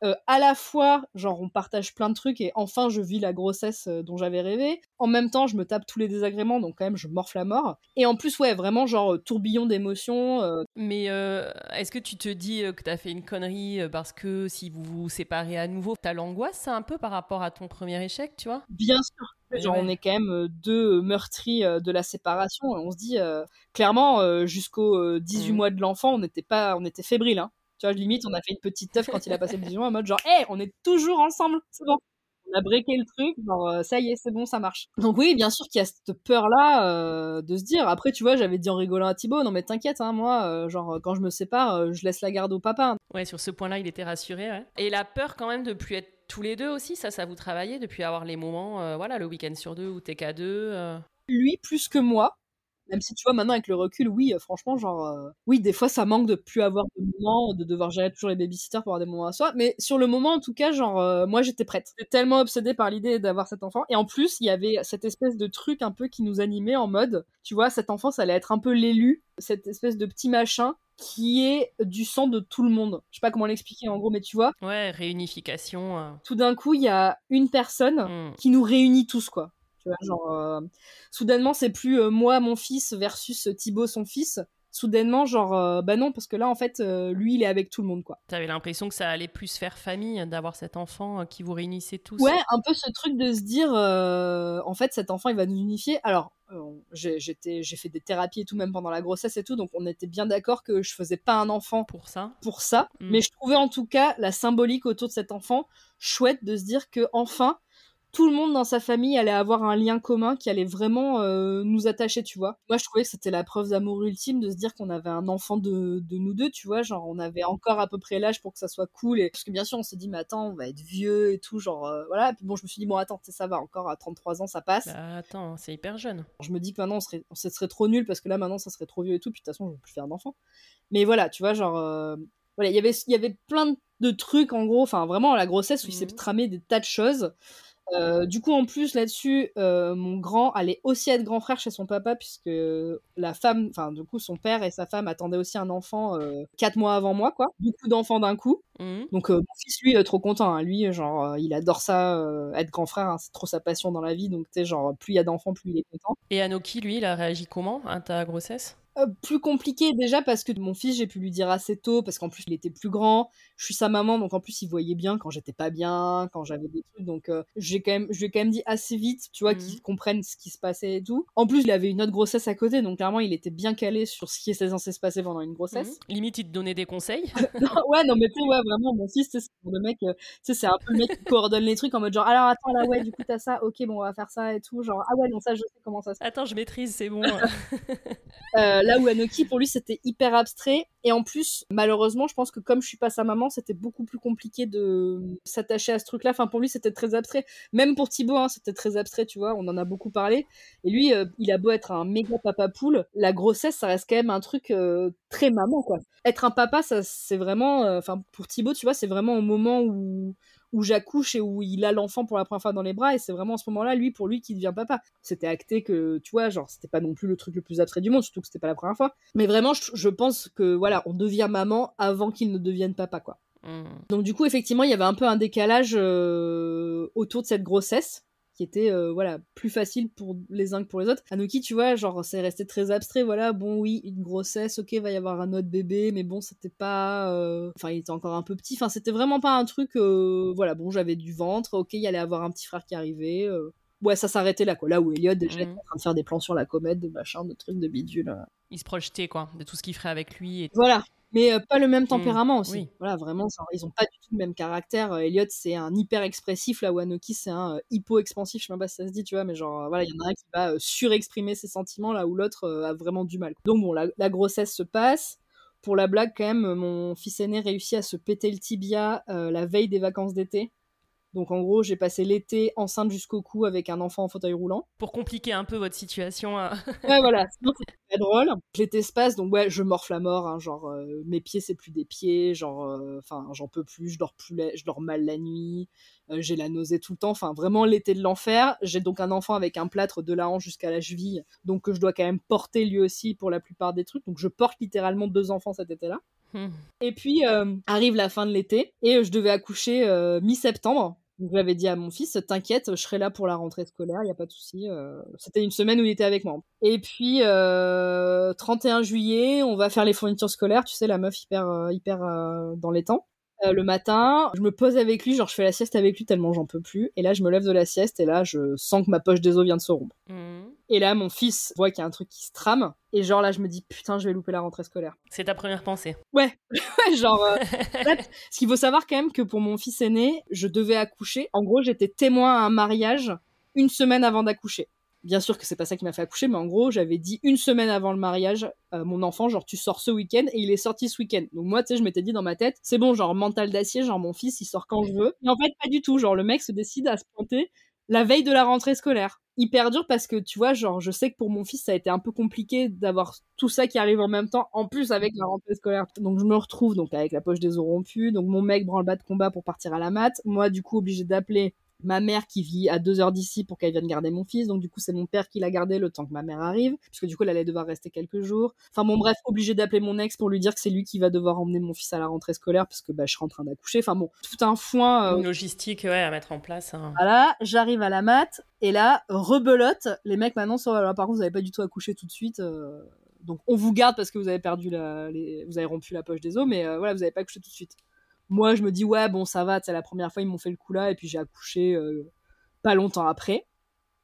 euh, à la fois, genre, on partage plein de trucs et enfin, je vis la grossesse euh, dont j'avais rêvé. En même temps, je me tape tous les désagréments, donc quand même, je morfle la mort. Et en plus, ouais, vraiment, genre, euh, tourbillon d'émotions. Mais est-ce que tu te dis que t'as fait une connerie parce que si vous vous séparez à nouveau, t'as l'angoisse un peu par rapport à ton premier échec, tu vois? Bien sûr. Genre, on est quand même deux meurtris de la séparation. Et on se dit, clairement, jusqu'au 18 mmh. mois de l'enfant, on n'était pas, on était fébrile. Hein. Tu vois, limite, on a fait une petite teuf quand il a passé le 18 mois en mode genre, hé, on est toujours ensemble, c'est bon. On a breaké le truc, genre, euh, ça y est, c'est bon, ça marche. Donc oui, bien sûr qu'il y a cette peur-là euh, de se dire. Après, tu vois, j'avais dit en rigolant à Thibaut, non mais t'inquiète, hein, moi, euh, genre, quand je me sépare, je laisse la garde au papa. Ouais, sur ce point-là, il était rassuré. Ouais. Et la peur quand même de plus être tous les deux aussi, ça, ça vous travaillait depuis avoir les moments, voilà, le week-end sur deux ou t'es qu'à deux. Lui plus que moi, même si tu vois, maintenant avec le recul, oui, euh, franchement, genre, euh, oui, des fois ça manque de plus avoir de moments, de devoir gérer toujours les babysitters pour avoir des moments à soi. Mais sur le moment, en tout cas, genre, euh, moi j'étais prête. J'étais tellement obsédée par l'idée d'avoir cet enfant. Et en plus, il y avait cette espèce de truc un peu qui nous animait en mode, tu vois, cet enfant, ça allait être un peu l'élu, cette espèce de petit machin qui est du sang de tout le monde. Je sais pas comment l'expliquer en gros, mais tu vois. Ouais, réunification. Tout d'un coup, il y a une personne hmm. qui nous réunit tous, quoi. Tu vois, genre, euh, soudainement, c'est plus euh, moi, mon fils, versus Thibaut, son fils. Soudainement, genre, euh, bah non, parce que là, en fait, lui, il est avec tout le monde, quoi. T'avais l'impression que ça allait plus faire famille, d'avoir cet enfant qui vous réunissait tous. Ouais, un peu ce truc de se dire, en fait, cet enfant, il va nous unifier. Alors, j'ai fait des thérapies et tout, même pendant la grossesse et tout, donc on était bien d'accord que je faisais pas un enfant pour ça. Pour ça. Mm. Mais je trouvais en tout cas la symbolique autour de cet enfant chouette de se dire que enfin, tout le monde dans sa famille allait avoir un lien commun qui allait vraiment euh, nous attacher, tu vois. Moi, je trouvais que c'était la preuve d'amour ultime de se dire qu'on avait un enfant de, de, nous deux, tu vois. Genre, on avait encore à peu près l'âge pour que ça soit cool. Et... Parce que bien sûr, on s'est dit, mais attends, on va être vieux et tout, genre, euh, voilà. Et puis bon, je me suis dit, bon, attends, ça va, encore à 33 ans, ça passe. Bah, attends, c'est hyper jeune. Je me dis que maintenant, on serait, ça serait trop nul parce que là, maintenant, ça serait trop vieux et tout. Puis de toute façon, je veux plus faire d'enfant. Mais voilà, tu vois, genre, euh, voilà, y il y avait plein de trucs, en gros. Enfin, vraiment, la grossesse où il s'est mmh. tramé des tas de choses. Euh, du coup, en plus, là-dessus, euh, mon grand allait aussi être grand frère chez son papa, puisque la femme, enfin, du coup, son père et sa femme attendaient aussi un enfant euh, quatre mois avant moi, quoi. Beaucoup d'enfants d'un coup. Mmh. Donc, mon fils, lui, est trop content. Hein. Lui, genre, il adore ça, être grand frère. Hein. C'est trop sa passion dans la vie. Donc, tu sais, genre, plus il y a d'enfants, plus il est content. Et Anoki, lui, il a réagi comment à ta grossesse? Euh, plus compliqué déjà parce que mon fils j'ai pu lui dire assez tôt parce qu'en plus il était plus grand. Je suis sa maman donc en plus il voyait bien quand j'étais pas bien quand j'avais des trucs. Donc euh, j'ai quand même je lui ai quand même dit assez vite tu vois qu'il mmh. comprenne ce qui se passait et tout. En plus il avait une autre grossesse à côté donc clairement il était bien calé sur ce qui était censé se passer pendant une grossesse. Mmh. limite il te donnait des conseils. Ouais non mais tu sais ouais vraiment mon fils c'est le mec euh, tu sais c'est un peu le mec qui coordonne les trucs en mode genre alors attends là ouais du coup t'as ça ok bon on va faire ça et tout genre ah ouais non ça je sais comment ça se attends je maîtrise c'est bon. Là où Anoki pour lui c'était hyper abstrait. Et en plus malheureusement je pense que comme je suis pas sa maman c'était beaucoup plus compliqué de s'attacher à ce truc là enfin pour lui c'était très abstrait. Même pour Thibaut hein, c'était très abstrait tu vois on en a beaucoup parlé. Et lui euh, il a beau être un méga papa poule la grossesse ça reste quand même un truc euh, très maman quoi. Être un papa ça c'est vraiment euh, enfin pour Thibaut tu vois c'est vraiment au moment où où j'accouche et où il a l'enfant pour la première fois dans les bras et c'est vraiment à ce moment-là lui pour lui qui devient papa. C'était acté que tu vois genre c'était pas non plus le truc le plus abstrait du monde surtout que c'était pas la première fois. Mais vraiment je, pense que voilà on devient maman avant qu'il ne devienne papa quoi. Mmh. donc du coup effectivement il y avait un peu un décalage euh, autour de cette grossesse qui était euh, voilà plus facile pour les uns que pour les autres. Anoki, tu vois, genre c'est resté très abstrait. Voilà, bon oui, une grossesse, ok, va y avoir un autre bébé, mais bon, c'était pas, euh, enfin, il était encore un peu petit. Enfin, c'était vraiment pas un truc. euh, Voilà, bon, j'avais du ventre, ok, il y allait avoir un petit frère qui arrivait. Ouais, ça s'arrêtait là, quoi. Là où Elliot déjà Mhm. était en train de faire des plans sur la comète, de machin, de trucs, de bidule. Il se projetait, quoi, de tout ce qu'il ferait avec lui. Et... Voilà. Mais euh, pas le même tempérament aussi. oui. Voilà, vraiment, ils ont pas du tout le même caractère. Euh, Elliot, c'est un hyper expressif, là où Anoki, c'est un euh, hypo-expansif. Je sais même pas si ça se dit, tu vois, mais genre, voilà, il y en a un qui va surexprimer ses sentiments, là où l'autre a vraiment du mal. Donc, bon, la, la grossesse se passe. Pour la blague, quand même, mon fils aîné réussit à se péter le tibia la veille des vacances d'été. Donc, en gros, j'ai passé l'été enceinte jusqu'au cou avec un enfant en fauteuil roulant. Pour compliquer un peu votre situation. euh, Ouais, voilà. Sinon, c'était pas drôle. L'été se passe, donc ouais, je morfle à mort. hein, genre, euh, mes pieds, c'est plus des pieds. Genre, euh, enfin, j'en peux plus. Je dors plus, la- je dors mal la nuit. euh, j'ai la nausée tout le temps. Enfin, vraiment l'été de l'enfer. J'ai donc un enfant avec un plâtre de la hanche jusqu'à la cheville, donc que je dois quand même porter lui aussi pour la plupart des trucs. Donc, je porte littéralement deux enfants cet été-là. Hmm. Et puis euh, arrive la fin de l'été et euh, je devais accoucher euh, mi-septembre. Donc j'avais dit à mon fils, t'inquiète, je serai là pour la rentrée scolaire, il y a pas de souci. euh, C'était une semaine où il était avec moi. Et puis euh, 31 juillet, on va faire les fournitures scolaires, tu sais la meuf hyper euh, hyper euh, dans les temps. Euh, le matin, je me pose avec lui, genre je fais la sieste avec lui tellement j'en peux plus. Et là, je me lève de la sieste et là, je sens que ma poche des os vient de se rompre. Hmm. Et là, mon fils voit qu'il y a un truc qui se trame. Et genre là, je me dis putain, je vais louper la rentrée scolaire. C'est ta première pensée. Ouais, genre. euh, fait, ce qu'il faut savoir quand même que pour mon fils aîné, je devais accoucher. En gros, j'étais témoin à un mariage une semaine avant d'accoucher. Bien sûr que c'est pas ça qui m'a fait accoucher, mais en gros, j'avais dit une semaine avant le mariage, euh, mon enfant, genre, tu sors ce week-end, et il est sorti ce week-end. Donc moi, tu sais, je m'étais dit dans ma tête, c'est bon, genre, mental d'acier, genre, mon fils, il sort quand je veux. Et en fait, pas du tout. Genre, le mec se décide à se planter la veille de la rentrée scolaire. Hyper dur parce que, tu vois, genre, je sais que pour mon fils, ça a été un peu compliqué d'avoir tout ça qui arrive en même temps, en plus avec la rentrée scolaire. Donc, je me retrouve, donc, avec la poche des os rompus. Donc, mon mec branle-bas de combat pour partir à la mat. Moi, du coup, obligé d'appeler ma mère qui vit à deux heures d'ici pour qu'elle vienne garder mon fils. Donc, du coup, c'est mon père qui l'a gardé le temps que ma mère arrive, puisque du coup, elle allait devoir rester quelques jours. Enfin, bon, bref, obligé d'appeler mon ex pour lui dire que c'est lui qui va devoir emmener mon fils à la rentrée scolaire, parce que bah, je serai en train d'accoucher. Enfin, bon, tout un foin. euh, Une logistique, ouais, à mettre en place. hein. voilà, j'arrive à la mat et là, rebelote. Les mecs maintenant sont alors par contre vous avez pas du tout accouché tout de suite. euh, donc on vous garde parce que vous avez perdu la, les- vous avez rompu la poche des os, mais euh, voilà vous avez pas accouché tout de suite. Moi je me dis ouais bon ça va, c'est la première fois ils m'ont fait le coup là et puis j'ai accouché euh, pas longtemps après.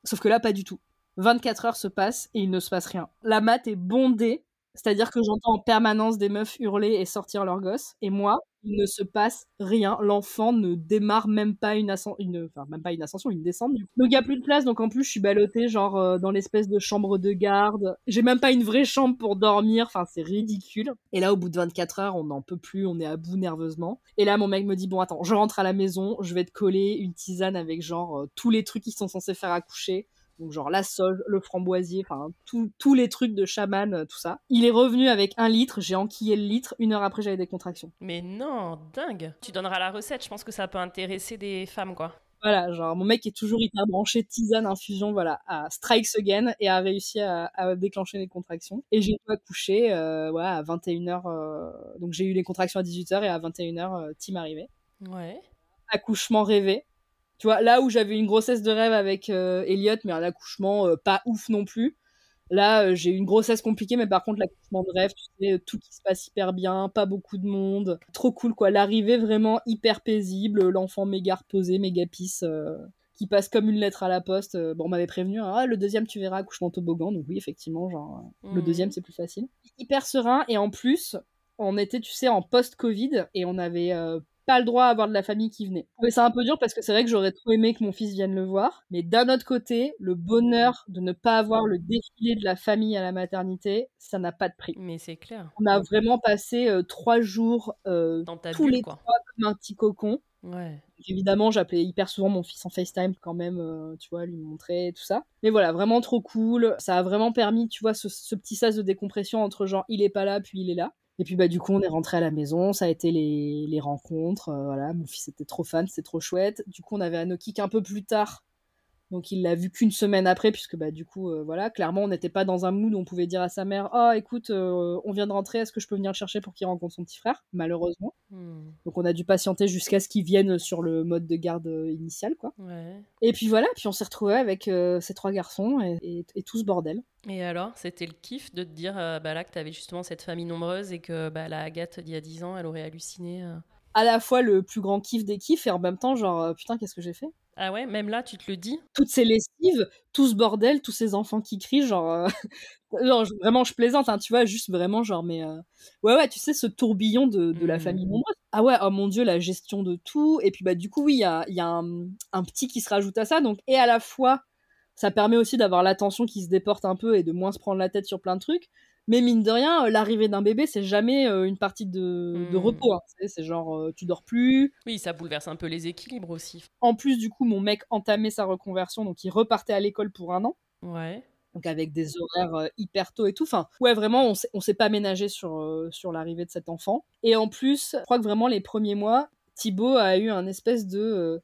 Sauf que là pas du tout. 24 heures se passent et il ne se passe rien. La mat est bondée, c'est-à-dire que j'entends en permanence des meufs hurler et sortir leurs gosses. Et moi, il ne se passe rien. L'enfant ne démarre même pas une ascension, une... même pas une ascension, une descente. Donc il y a plus de place, donc en plus je suis ballottée genre euh, dans l'espèce de chambre de garde. J'ai même pas une vraie chambre pour dormir. Enfin c'est ridicule. Et là au bout de 24 heures, on n'en peut plus, on est à bout nerveusement. Et là mon mec me dit bon attends, je rentre à la maison, je vais te coller une tisane avec genre euh, tous les trucs qui sont censés faire accoucher. Donc genre la sauge, le framboisier, enfin tous les trucs de chaman, euh, tout ça. Il est revenu avec un litre, j'ai enquillé le litre, une heure après j'avais des contractions. Mais non, dingue. Tu donneras la recette, je pense que ça peut intéresser des femmes, quoi. Voilà, genre mon mec est toujours hyper branché tisane, infusion, voilà, à strikes again et a réussi à, à déclencher les contractions. Et j'ai dû accoucher euh, ouais, à 21h, euh, donc j'ai eu les contractions à 18h et à 21h, euh, Tim arrivait. Ouais. accouchement rêvé. Tu vois, là où j'avais une grossesse de rêve avec euh, Elliot, mais un accouchement euh, pas ouf non plus. Là, euh, j'ai eu une grossesse compliquée, mais par contre, l'accouchement de rêve, tu sais, euh, tout qui se passe hyper bien, pas beaucoup de monde. Trop cool, quoi. L'arrivée vraiment hyper paisible, l'enfant méga reposé, méga pisse, qui passe comme une lettre à la poste. Bon, on m'avait prévenu, hein, ah, le deuxième, tu verras, accouchement toboggan. Donc oui, effectivement, genre, le Mhm. deuxième, c'est plus facile. Hyper serein, et en plus, on était, tu sais, en post-Covid, et on avait pas le droit à avoir de la famille qui venait. Mais c'est un peu dur parce que c'est vrai que j'aurais trop aimé que mon fils vienne le voir. Mais d'un autre côté, le bonheur de ne pas avoir le défilé de la famille à la maternité, ça n'a pas de prix. Mais c'est clair. On a vraiment passé euh, trois jours euh, Dans ta tous bulle, les quoi. trois comme un petit cocon. Ouais. Évidemment, j'appelais hyper souvent mon fils en FaceTime quand même, euh, tu vois, lui montrer tout ça. Mais voilà, vraiment trop cool. Ça a vraiment permis, tu vois, ce, ce petit sas de décompression entre genre il est pas là, puis il est là. Et puis bah du coup on est rentré à la maison, ça a été les, les rencontres, euh, voilà, mon fils était trop fan, c'était trop chouette. Du coup on avait Anokik un peu plus tard, donc il l'a vu qu'une semaine après, puisque bah du coup euh, voilà, clairement on n'était pas dans un mood où on pouvait dire à sa mère, oh écoute, euh, on vient de rentrer, est-ce que je peux venir le chercher pour qu'il rencontre son petit frère? Malheureusement. Hmm. Donc on a dû patienter jusqu'à ce qu'ils viennent sur le mode de garde euh, initial, quoi. Ouais. Et puis voilà, puis on s'est retrouvés avec euh, ces trois garçons et, et- et tout ce bordel. Et alors, c'était le kiff de te dire bah, là que tu avais justement cette famille nombreuse et que bah, la Agathe d'il y a 10 ans, elle aurait halluciné. À la fois le plus grand kiff des kiffs et en même temps, genre, putain, qu'est-ce que j'ai fait? Ah ouais, même là, tu te le dis Toutes ces lessives, tout ce bordel, tous ces enfants qui crient, genre, euh, genre, je- vraiment, je plaisante, hein, tu vois, juste vraiment, genre, mais euh, ouais, ouais, tu sais, ce tourbillon de, de la Mhm. famille nombreuse. Ah ouais, oh mon dieu, la gestion de tout. Et puis, bah, du coup, oui, il y a, y a un, un petit qui se rajoute à ça. Donc, et à la fois, ça permet aussi d'avoir l'attention qui se déporte un peu et de moins se prendre la tête sur plein de trucs. Mais mine de rien, euh, l'arrivée d'un bébé, c'est jamais euh, une partie de, de Mhm. repos. hein. C'est- genre, euh, tu dors plus, Oui, ça bouleverse un peu les équilibres aussi. en plus, du coup, mon mec entamait sa reconversion, donc il repartait à l'école pour un an, Ouais. donc avec des horaires hyper tôt et tout. Enfin, ouais, vraiment, on s'est, pas ménagé sur, euh, sur l'arrivée de cet enfant. Et en plus, je crois que vraiment les premiers mois, Thibaut a eu un espèce de, euh,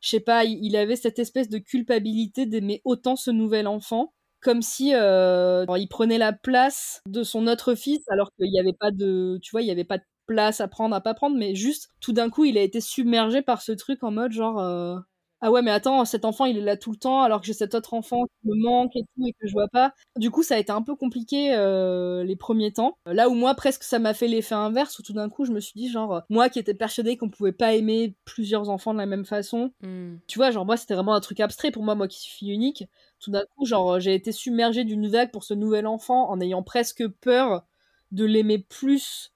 je sais pas, il avait cette espèce de culpabilité d'aimer autant ce nouvel enfant. Comme si euh, il prenait la place de son autre fils, alors qu'il n'y avait pas de, tu vois, il y avait pas de place à prendre, à pas prendre, mais juste tout d'un coup, il a été submergé par ce truc en mode genre, euh, ah ouais, mais attends, cet enfant, il est là tout le temps, alors que j'ai cet autre enfant qui me manque et tout, et que je vois pas. Du coup, ça a été un peu compliqué euh, les premiers temps. Là où moi, presque, ça m'a fait l'effet inverse, où tout d'un coup, je me suis dit, genre, moi qui étais persuadée qu'on pouvait pas aimer plusieurs enfants de la même façon, Hmm. tu vois, genre, moi, c'était vraiment un truc abstrait pour moi, moi qui suis fille unique. Tout d'un coup, genre, j'ai été submergée d'une vague pour ce nouvel enfant en ayant presque peur de l'aimer plus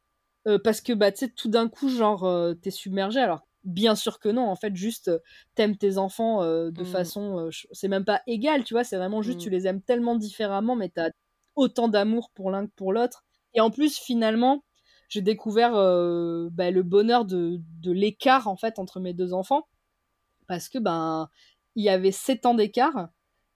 euh, parce que, bah, tu sais, tout d'un coup, genre, euh, t'es submergée. Alors, bien sûr que non, en fait, juste, euh, t'aimes tes enfants euh, de Mm. façon. euh, c'est même pas égal, tu vois, c'est vraiment juste, Mm. tu les aimes tellement différemment, mais t'as autant d'amour pour l'un que pour l'autre. Et en plus, finalement, j'ai découvert euh, bah, le bonheur de, de l'écart, en fait, entre mes deux enfants. Parce que, ben, il y avait 7 ans d'écart.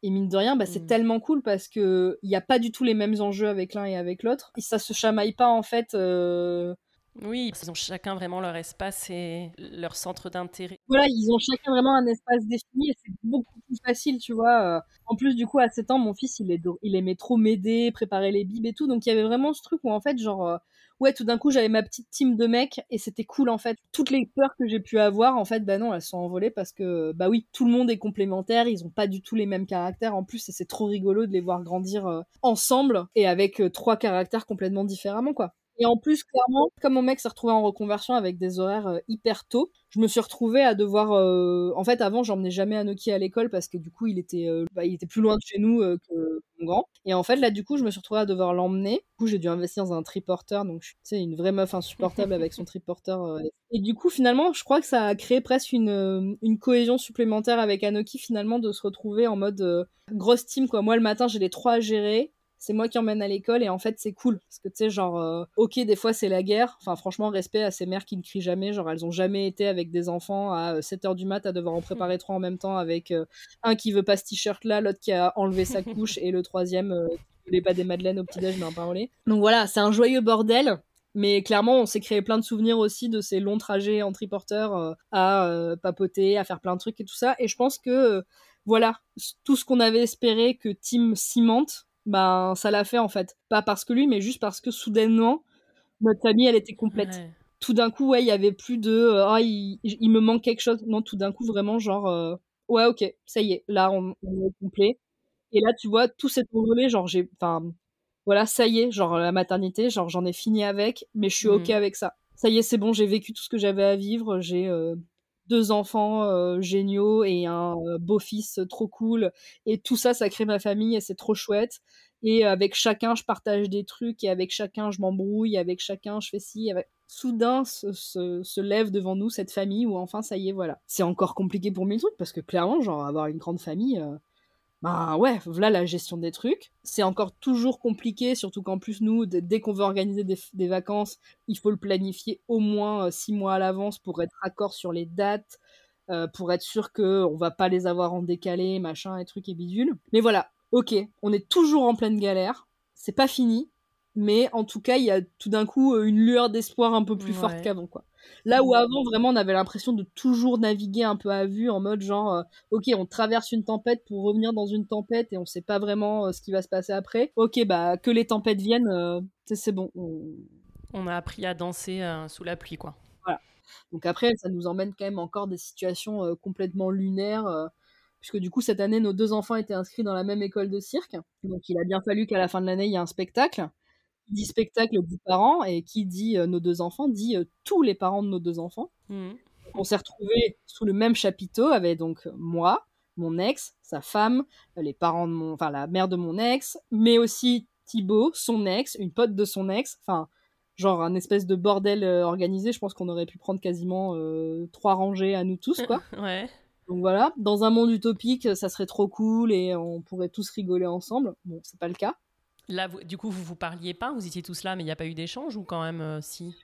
Et mine de rien, bah, c'est Mm. tellement cool parce que il n'y a pas du tout les mêmes enjeux avec l'un et avec l'autre. Et ça se chamaille pas, en fait. euh, Oui, ils ont chacun vraiment leur espace et leur centre d'intérêt. Voilà, ils ont chacun vraiment un espace défini et c'est beaucoup plus facile, tu vois. euh. En plus, du coup, à 7 ans, mon fils, il, aimait trop m'aider, préparer les bibes et tout. Donc, il y avait vraiment ce truc où, en fait, genre, euh, ouais, tout d'un coup, j'avais ma petite team de mecs et c'était cool, en fait. Toutes les peurs que j'ai pu avoir, en fait, bah non, elles sont envolées parce que, bah oui, tout le monde est complémentaire, ils ont pas du tout les mêmes caractères en plus c'est trop rigolo de les voir grandir euh, ensemble et avec trois caractères complètement différemment, quoi. Et en plus, clairement, comme mon mec s'est retrouvé en reconversion avec des horaires euh, hyper tôt, je me suis retrouvée à devoir. euh, En fait, avant, j'emmenais jamais Anoki à l'école parce que du coup, il était, euh, bah, il était plus loin de chez nous que mon grand. Et en fait, là, du coup, je me suis retrouvée à devoir l'emmener. Du coup, j'ai dû investir dans un triporteur, donc je suis une vraie meuf insupportable avec son triporteur. Et du coup, finalement, je crois que ça a créé presque une, une cohésion supplémentaire avec Anoki, finalement, de se retrouver en mode grosse team, quoi. Moi, le matin, j'ai les trois à gérer c'est moi qui emmène à l'école et en fait c'est cool. Parce que tu sais genre euh, ok des fois c'est la guerre. Enfin franchement respect à ces mères qui ne crient jamais. Genre elles ont jamais été avec des enfants à 7h du mat à devoir en préparer trois en même temps avec euh, un qui veut pas ce t-shirt là l'autre qui a enlevé sa couche et le troisième euh, qui voulait pas des madeleines au petit déj mais un pain au lait. Donc voilà c'est un joyeux bordel. Mais clairement, on s'est créé plein de souvenirs aussi de ces longs trajets en triporteur euh, à euh, papoter, à faire plein de trucs et tout ça. Et je pense que, euh, voilà, tout ce qu'on avait espéré que Tim cimente, ben ça l'a fait en fait. Pas parce que lui, mais juste parce que soudainement, notre famille, elle était complète. Ouais. Tout d'un coup, ouais, il y avait plus de euh, ah, il, il me manque quelque chose. Non, tout d'un coup, vraiment, genre, euh, ouais, ok, ça y est, là, on, on est complet. Et là, tu vois, tout s'est envolé, genre, j'ai, enfin, voilà, ça y est, genre, la maternité, genre, j'en ai fini avec, mais je suis ok Mhm. avec ça. Ça y est, c'est bon, j'ai vécu tout ce que j'avais à vivre, j'ai euh, deux enfants euh, géniaux et un euh, beau-fils trop cool, et tout ça, ça crée ma famille et c'est trop chouette. Et avec chacun, je partage des trucs, et avec chacun, je m'embrouille, avec chacun, je fais ci. Avec... Soudain se, se, se lève devant nous cette famille où enfin, ça y est, voilà. C'est encore compliqué pour mille trucs parce que clairement, genre, avoir une grande famille, euh, bah ouais, voilà la gestion des trucs. C'est encore toujours compliqué, surtout qu'en plus, nous, dès qu'on veut organiser des, des vacances, il faut le planifier au moins euh, six mois à l'avance pour être accord sur les dates, euh, pour être sûr qu'on va pas les avoir en décalé, machin, et trucs et bidules. Mais voilà, ok, on est toujours en pleine galère, c'est pas fini, mais en tout cas, il y a tout d'un coup euh, une lueur d'espoir un peu plus forte qu'avant, quoi. Là où avant, vraiment, on avait l'impression de toujours naviguer un peu à vue, en mode genre, euh, ok, on traverse une tempête pour revenir dans une tempête et on sait pas vraiment euh, ce qui va se passer après. Ok, bah, que les tempêtes viennent, euh, c'est bon. on- On a appris à danser sous la pluie, quoi. Donc après, ça nous emmène quand même encore des situations complètement lunaires puisque du coup cette année nos deux enfants étaient inscrits dans la même école de cirque. Donc il a bien fallu qu'à la fin de l'année il y ait un spectacle. Qui dit spectacle dit parents et qui dit nos deux enfants dit tous les parents de nos deux enfants. Mmh. On s'est retrouvés sous le même chapiteau avec donc moi, mon ex, sa femme, les parents de mon, enfin la mère de mon ex, mais aussi Thibaut, son ex, une pote de son ex, enfin genre un espèce de bordel organisé. Je pense qu'on aurait pu prendre quasiment trois rangées à nous tous quoi. ouais. Donc voilà, dans un monde utopique, ça serait trop cool et on pourrait tous rigoler ensemble. Bon, c'est pas le cas. Là, du coup, vous vous parliez pas, vous étiez tous là, mais il n'y a pas eu d'échange ou quand même euh, si?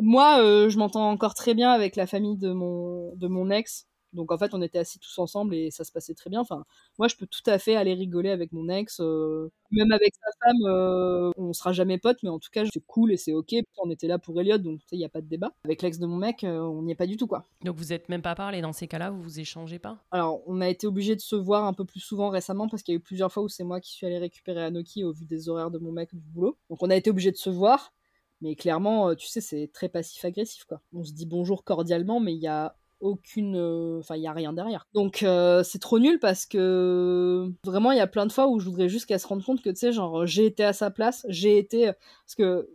Moi, euh, je m'entends encore très bien avec la famille de mon, de mon ex. Donc en fait, on était assis tous ensemble et ça se passait très bien. Enfin, moi, je peux tout à fait aller rigoler avec mon ex, euh, même avec sa femme. Euh, on sera jamais potes, mais en tout cas, c'est cool et c'est ok. On était là pour Elliot, donc il n'y a pas de débat. Avec l'ex de mon mec, euh, on n'y est pas du tout, quoi. Donc vous êtes même pas parlé dans ces cas-là, vous vous échangez pas? Alors, on a été obligé de se voir un peu plus souvent récemment parce qu'il y a eu plusieurs fois où c'est moi qui suis allé récupérer Anoki au vu des horaires de mon mec du boulot. Donc on a été obligé de se voir. Mais clairement, tu sais, c'est très passif-agressif, quoi. On se dit bonjour cordialement, mais il y a aucune euh, enfin il y a rien derrière. Donc euh, c'est trop nul parce que vraiment il y a plein de fois où je voudrais juste qu'elle se rende compte que tu sais genre j'ai été à sa place j'ai été parce que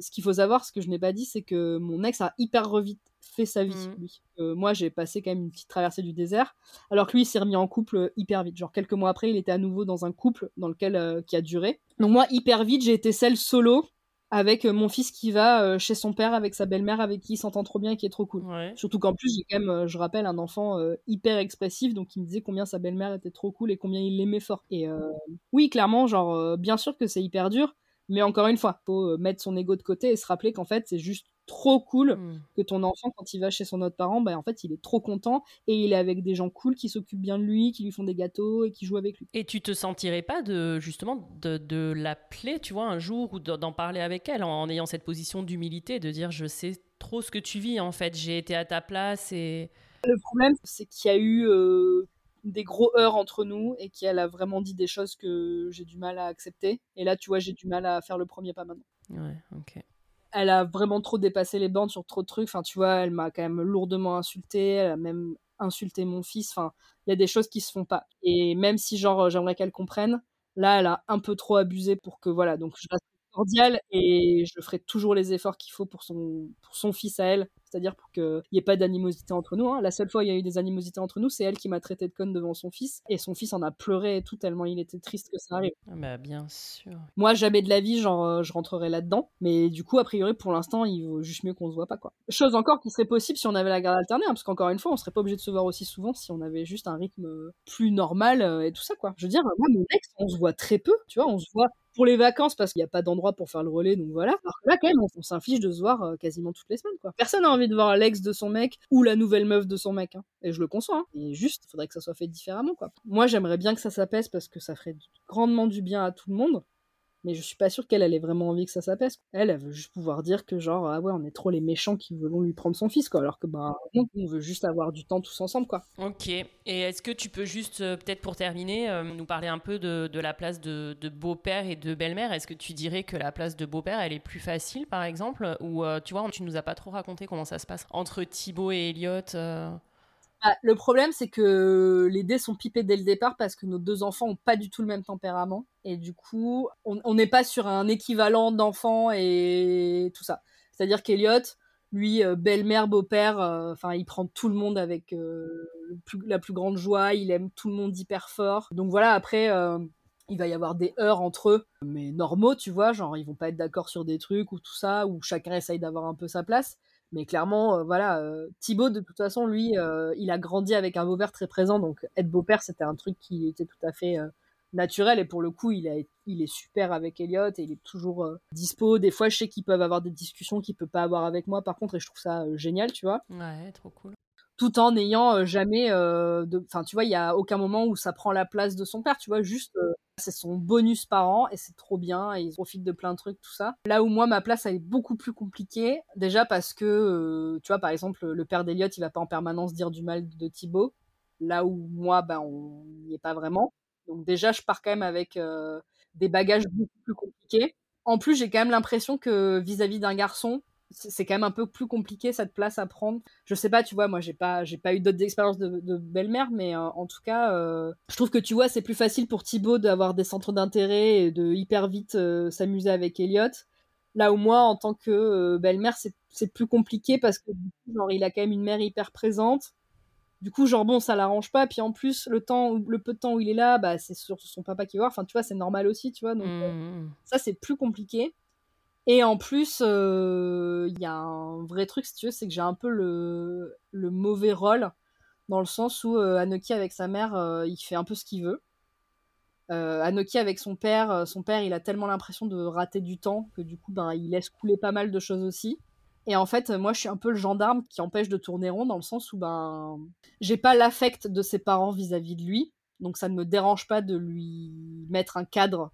ce qu'il faut savoir ce que je n'ai pas dit c'est que mon ex a hyper revite fait sa vie mmh. lui. Euh, moi j'ai passé quand même une petite traversée du désert alors que lui il s'est remis en couple hyper vite. Genre quelques mois après il était à nouveau dans un couple dans lequel qui a duré. Donc moi hyper vite j'ai été celle solo avec euh, mon fils qui va euh, chez son père avec sa belle-mère avec qui il s'entend trop bien et qui est trop cool. Surtout qu'en plus j'ai quand même, euh, je rappelle, un enfant hyper expressif donc il me disait combien sa belle-mère était trop cool et combien il l'aimait fort. Et oui, clairement, genre bien sûr que c'est hyper dur, mais encore une fois, faut mettre son ego de côté et se rappeler qu'en fait c'est juste trop cool mmh. que ton enfant, quand il va chez son autre parent, bah, en fait, il est trop content et il est avec des gens cool qui s'occupent bien de lui, qui lui font des gâteaux et qui jouent avec lui. Et tu te sentirais pas de, justement, de, de l'appeler, tu vois, un jour ou d'en parler avec elle en, ayant cette position d'humilité, de dire je sais trop ce que tu vis, en fait, j'ai été à ta place et. Le problème, c'est qu'il y a eu euh, des gros heurts entre nous et qu'elle a vraiment dit des choses que j'ai du mal à accepter. Et là, tu vois, j'ai du mal à faire le premier pas maintenant. Ouais, ok elle a vraiment trop dépassé les bandes sur trop de trucs. Enfin, tu vois, elle m'a quand même lourdement insulté. Elle a même insulté mon fils. Enfin, il y a des choses qui se font pas. Et même si, genre, j'aimerais qu'elle comprenne, là, elle a un peu trop abusé pour que, voilà. Donc, je reste cordiale et je ferai toujours les efforts qu'il faut pour son, pour son fils à elle c'est-à-dire pour qu'il n'y ait pas d'animosité entre nous. Hein. La seule fois où il y a eu des animosités entre nous, c'est elle qui m'a traité de conne devant son fils, et son fils en a pleuré et tout, tellement il était triste que ça arrive. Ah bah bien sûr. Moi, jamais de la vie, genre, euh, je rentrerai là-dedans, mais du coup, a priori, pour l'instant, il vaut juste mieux qu'on se voit pas, quoi. Chose encore qui serait possible si on avait la garde alternée, hein, parce qu'encore une fois, on serait pas obligé de se voir aussi souvent si on avait juste un rythme euh, plus normal euh, et tout ça, quoi. Je veux dire, moi, mon ex, on se voit très peu, tu vois, on se voit pour les vacances parce qu'il n'y a pas d'endroit pour faire le relais, donc voilà. Alors là, quand même, on, s'inflige de se voir quasiment toutes les semaines, quoi. Personne n'a envie de voir l'ex de son mec ou la nouvelle meuf de son mec. Hein. Et je le conçois. Hein. Et juste, il faudrait que ça soit fait différemment, quoi. Moi, j'aimerais bien que ça s'apaise parce que ça ferait grandement du bien à tout le monde mais je suis pas sûre qu'elle ait vraiment envie que ça s'apaise. Elle, elle veut juste pouvoir dire que genre ah ouais on est trop les méchants qui veulent lui prendre son fils quoi, alors que ben on veut juste avoir du temps tous ensemble quoi. Ok. Et est-ce que tu peux juste euh, peut-être pour terminer euh, nous parler un peu de, de la place de, de beau-père et de belle-mère? Est-ce que tu dirais que la place de beau-père elle est plus facile par exemple? Ou euh, tu vois tu nous as pas trop raconté comment ça se passe entre Thibaut et Elliot bah, le problème, c'est que les dés sont pipés dès le départ parce que nos deux enfants ont pas du tout le même tempérament. Et du coup, on n'est pas sur un équivalent d'enfants et tout ça. C'est-à-dire qu'Eliot, lui, euh, belle-mère, beau-père, euh, enfin, il prend tout le monde avec euh, la plus grande joie, il aime tout le monde hyper fort. Donc voilà, après, il va y avoir des heurts entre eux, mais normaux, tu vois, genre, ils vont pas être d'accord sur des trucs ou tout ça, ou chacun essaye d'avoir un peu sa place. Mais clairement, euh, voilà, euh, Thibaut, de toute façon, lui, euh, il a grandi avec un beau-père très présent, donc être beau-père, c'était un truc qui était tout à fait naturel. Et pour le coup, il, a, il est super avec Elliot et il est toujours dispo. Des fois, je sais qu'ils peuvent avoir des discussions qu'il peut pas avoir avec moi, par contre, et je trouve ça génial, tu vois. Ouais, trop cool tout en n'ayant jamais de enfin tu vois il y a aucun moment où ça prend la place de son père tu vois juste c'est son bonus par an et c'est trop bien et il profite de plein de trucs tout ça. Là où moi ma place elle est beaucoup plus compliquée déjà parce que tu vois par exemple le père d'Eliott il va pas en permanence dire du mal de Thibaut. Là où moi ben on n'y est pas vraiment. Donc déjà je pars quand même avec des bagages beaucoup plus compliqués. En plus j'ai quand même l'impression que vis-à-vis d'un garçon c'est quand même un peu plus compliqué cette place à prendre. Je sais pas, tu vois, moi j'ai pas j'ai pas eu d'autres expériences de, de belle-mère, mais euh, en tout cas, euh, je trouve que tu vois, c'est plus facile pour Thibaut d'avoir des centres d'intérêt et de hyper vite euh, s'amuser avec Elliot. Là où moi, en tant que belle-mère, c'est plus compliqué parce que genre il a quand même une mère hyper présente. Du coup, genre bon, ça l'arrange pas. Puis en plus, le temps, le peu de temps où il est là, bah c'est sur son papa qui va voir. Enfin, tu vois, c'est normal aussi, tu vois. Donc mmh. ça, c'est plus compliqué. Et en plus, euh, il y a un vrai truc, si tu veux, c'est que j'ai un peu le, mauvais rôle, dans le sens où euh, Anoki avec sa mère, euh, il fait un peu ce qu'il veut. Euh, Anoki avec son père, son père, il a tellement l'impression de rater du temps que du coup, ben, il laisse couler pas mal de choses aussi. Et en fait, moi, je suis un peu le gendarme qui empêche de tourner rond, dans le sens où ben, j'ai pas l'affect de ses parents vis-à-vis -vis de lui, donc ça ne me dérange pas de lui mettre un cadre,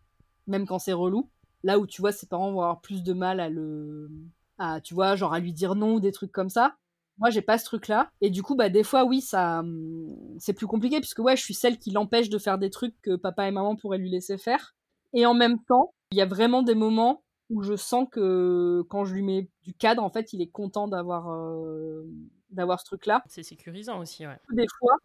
même quand c'est relou. Là où tu vois, ses parents vont avoir plus de mal à le, à, tu vois, genre à lui dire non ou des trucs comme ça. Moi, j'ai pas ce truc-là. Et du coup, bah, des fois, oui, ça, hum, c'est plus compliqué puisque, ouais, je suis celle qui l'empêche de faire des trucs que papa et maman pourraient lui laisser faire. Et en même temps, il y a vraiment des moments où je sens que quand je lui mets du cadre, en fait, il est content d'avoir, euh, d'avoir ce truc-là. C'est sécurisant aussi, ouais. Des fois,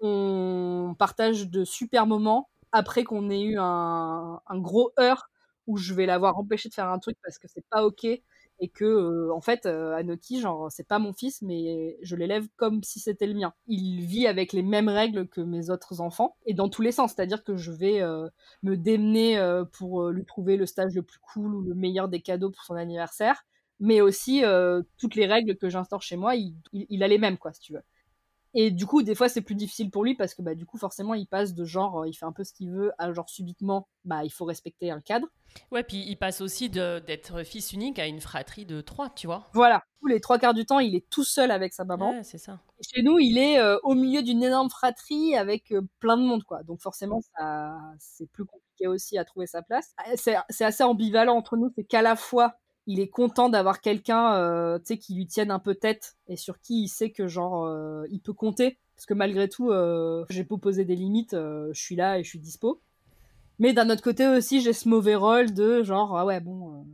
on partage de super moments après qu'on ait eu un, un gros heurt où je vais l'avoir empêché de faire un truc parce que c'est pas ok et que euh, en fait euh, Anoki genre c'est pas mon fils mais je l'élève comme si c'était le mien. Il vit avec les mêmes règles que mes autres enfants et dans tous les sens, c'est-à-dire que je vais euh, me démener euh, pour lui trouver le stage le plus cool ou le meilleur des cadeaux pour son anniversaire, mais aussi toutes les règles que j'instaure chez moi, il, il, il a les mêmes quoi si tu veux. Et du coup, des fois, c'est plus difficile pour lui parce que, bah, du coup, forcément, il passe de genre, euh, il fait un peu ce qu'il veut, à genre subitement, bah, il faut respecter un cadre. Ouais, puis il passe aussi d'être fils unique à une fratrie de trois, tu vois. Voilà. Tous les trois quarts du temps, il est tout seul avec sa maman. Ouais, c'est ça. Et chez nous, il est euh, au milieu d'une énorme fratrie avec euh, plein de monde, quoi. Donc forcément, ça, c'est plus compliqué aussi à trouver sa place. C'est assez ambivalent entre nous, c'est qu'à la fois, il est content d'avoir quelqu'un euh, qui lui tienne un peu tête et sur qui il sait que genre euh, il peut compter parce que malgré tout euh, j'ai posé des limites euh, je suis là et je suis dispo mais d'un autre côté aussi j'ai ce mauvais rôle de genre ah ouais bon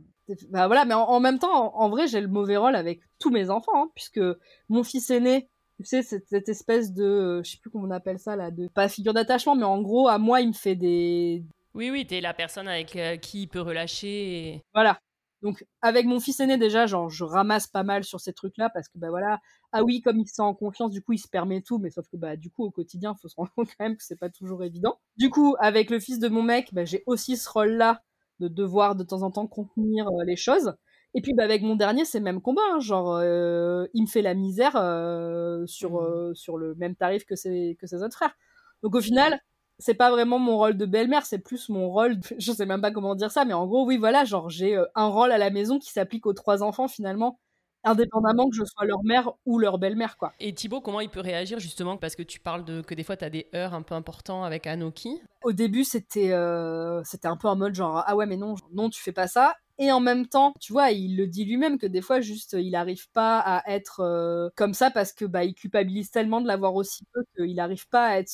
bah voilà mais en, même temps en, vrai j'ai le mauvais rôle avec tous mes enfants hein, puisque mon fils aîné tu sais cette, cette espèce de je sais plus comment on appelle ça là de pas figure d'attachement mais en gros à moi il me fait des oui, oui, t'es la personne avec qui il peut relâcher. Et... Voilà, donc avec mon fils aîné déjà, genre je ramasse pas mal sur ces trucs-là parce que bah voilà, ah oui comme il se sent en confiance, du coup il se permet tout, mais sauf que bah du coup au quotidien faut se rendre compte quand même que c'est pas toujours évident. Du coup avec le fils de mon mec, bah, j'ai aussi ce rôle-là de devoir de temps en temps contenir euh, les choses. Et puis bah, avec mon dernier c'est le même combat, hein, genre euh, il me fait la misère euh, sur mmh. euh, sur le même tarif que ses que ses autres frères. Donc au final c'est pas vraiment mon rôle de belle-mère, c'est plus mon rôle, je sais même pas comment dire ça, mais en gros, oui, voilà, genre j'ai euh, un rôle à la maison qui s'applique aux trois enfants finalement, indépendamment que je sois leur mère ou leur belle-mère, quoi. Et Thibaut, comment il peut réagir justement Parce que tu parles de que des fois tu as des heures un peu importants avec Anoki? Au début, c'était euh, c'était un peu en mode genre ah ouais mais non, non tu fais pas ça. Et en même temps, tu vois, il le dit lui-même que des fois, juste, il arrive pas à être euh, comme ça parce que bah, il culpabilise tellement de l'avoir aussi peu qu'il arrive pas à être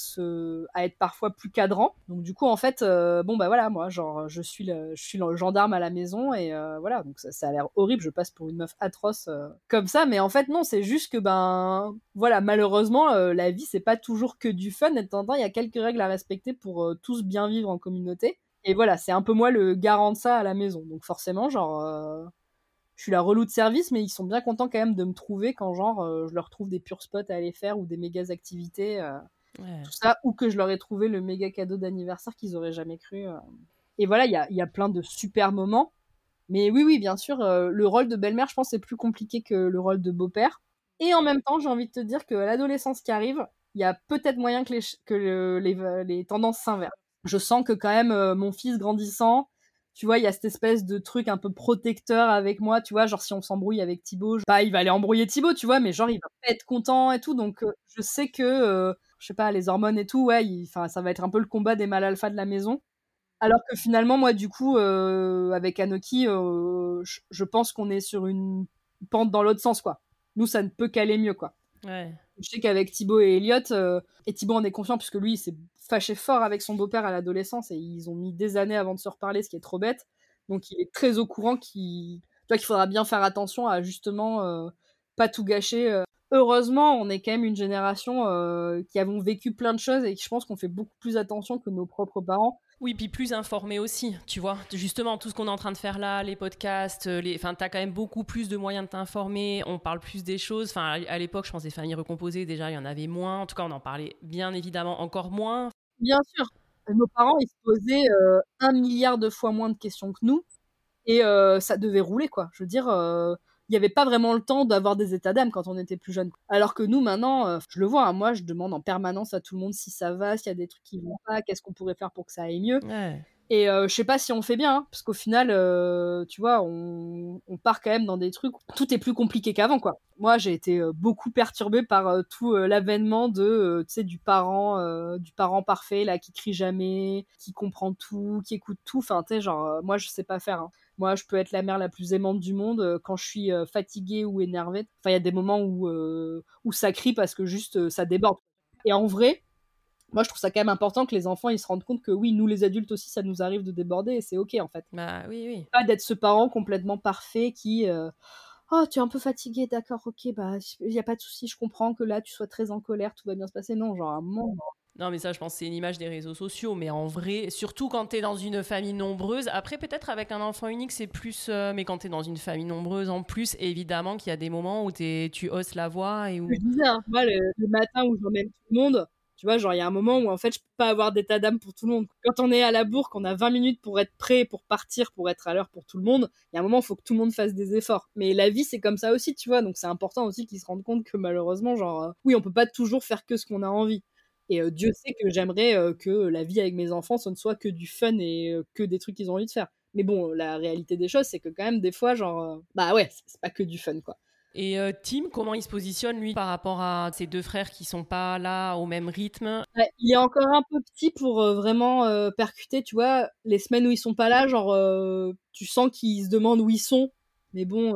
à être parfois plus cadrant. Donc du coup, en fait, euh, bon bah voilà, moi, genre, je suis le, je suis le gendarme à la maison et euh, voilà, donc ça, ça a l'air horrible. Je passe pour une meuf atroce comme ça, mais en fait non, c'est juste que ben voilà, malheureusement, la vie c'est pas toujours que du fun. Et en il y a quelques règles à respecter pour tous bien vivre en communauté. Et voilà, c'est un peu moi le garant de ça à la maison. Donc forcément, genre, euh, je suis la relou de service, mais ils sont bien contents quand même de me trouver quand, genre, euh, je leur trouve des purs spots à aller faire ou des méga activités, euh, tout ça, ou que je leur ai trouvé le méga cadeau d'anniversaire qu'ils auraient jamais cru. Et voilà, il y a, y a, plein de super moments. Mais oui, oui, bien sûr, le rôle de belle-mère, je pense, c'est plus compliqué que le rôle de beau-père. Et en même temps, j'ai envie de te dire que l'adolescence qui arrive, il y a peut-être moyen que les, que le, les, les tendances s'inversent je sens que quand même euh, mon fils grandissant, tu vois, il y a cette espèce de truc un peu protecteur avec moi, tu vois, genre si on s'embrouille avec Thibaut, il va aller embrouiller Thibaut, tu vois, mais genre il va pas être content et tout, donc euh, je sais que, euh, je sais pas, les hormones et tout, ouais, enfin ça va être un peu le combat des mâles alpha de la maison. Alors que finalement, moi, du coup, avec Anoki, je pense qu'on est sur une pente dans l'autre sens, quoi. Nous, ça ne peut qu'aller mieux, quoi. Je sais qu'avec Thibaut et Elliot, euh, et Thibaut en est confiant puisque lui il s'est fâché fort avec son beau-père à l'adolescence et ils ont mis des années avant de se reparler, ce qui est trop bête. Donc il est très au courant qu'il. qu'il faudra bien faire attention à justement pas tout gâcher heureusement, on est quand même une génération euh, qui avons vécu plein de choses et je pense qu'on fait beaucoup plus attention que nos propres parents. Oui, puis plus informés aussi, tu vois. Justement, tout ce qu'on est en train de faire là, les podcasts, euh, les... enfin, t'as quand même beaucoup plus de moyens de t'informer, on parle plus des choses. Enfin, à l'époque, je pense des familles recomposées, déjà, il y en avait moins. En tout cas, on en parlait bien évidemment encore moins. Bien sûr. Nos parents, ils se posaient euh, un milliard de fois moins de questions que nous et ça devait rouler, quoi. Je veux dire il n'y avait pas vraiment le temps d'avoir des états d'âme quand on était plus jeune. Alors que nous, maintenant, euh, je le vois, hein, moi, je demande en permanence à tout le monde si ça va, s'il y a des trucs qui vont pas, qu'est-ce qu'on pourrait faire pour que ça aille mieux. Et euh, je sais pas si on fait bien, hein, parce qu'au final, euh, tu vois, on, part quand même dans des trucs où tout est plus compliqué qu'avant, quoi. Moi, j'ai été beaucoup perturbée par tout l'avènement de, tu sais, du parent, du parent parfait là, qui crie jamais, qui comprend tout, qui écoute tout. Enfin, tu sais, genre, moi, je sais pas faire. Hein. Moi, je peux être la mère la plus aimante du monde euh, quand je suis euh, fatiguée ou énervée. Enfin, il y a des moments où, euh, où ça crie parce que juste ça déborde. Et en vrai, moi, je trouve ça quand même important que les enfants ils se rendent compte que oui, nous les adultes aussi, ça nous arrive de déborder et c'est ok en fait. Bah oui, oui. Pas d'être ce parent complètement parfait qui. Oh, tu es un peu fatigué, d'accord, ok, bah, il n'y a pas de souci, je comprends que là, tu sois très en colère, tout va bien se passer. Non, genre, à un moment, non, mais ça, je pense c'est une image des réseaux sociaux. Mais en vrai, surtout quand tu es dans une famille nombreuse, après, peut-être avec un enfant unique, c'est plus. Euh, mais quand tu es dans une famille nombreuse, en plus, évidemment qu'il y a des moments où es, tu hausses la voix. et où... Je disais, hein, moi, le, matin où j'emmène tout le monde, tu vois, genre, il y a un moment où en fait, je peux pas avoir d'état d'âme pour tout le monde. Quand on est à la bourre, qu'on a 20 minutes pour être prêt, pour partir, pour être à l'heure pour tout le monde, il y a un moment, il faut que tout le monde fasse des efforts. Mais la vie, c'est comme ça aussi, tu vois. Donc, c'est important aussi qu'ils se rendent compte que malheureusement, genre, euh, oui, on peut pas toujours faire que ce qu'on a envie. Et euh, Dieu sait que j'aimerais euh, que la vie avec mes enfants, ce ne soit que du fun et que des trucs qu'ils ont envie de faire. Mais bon, la réalité des choses, c'est que quand même, des fois, genre, bah ouais, c'est pas que du fun, quoi. Et Tim, comment il se positionne, lui, par rapport à ses deux frères qui sont pas là au même rythme? Il est encore un peu petit pour vraiment percuter, tu vois. Les semaines où ils sont pas là, genre, tu sens qu'ils se demandent où ils sont. Mais bon,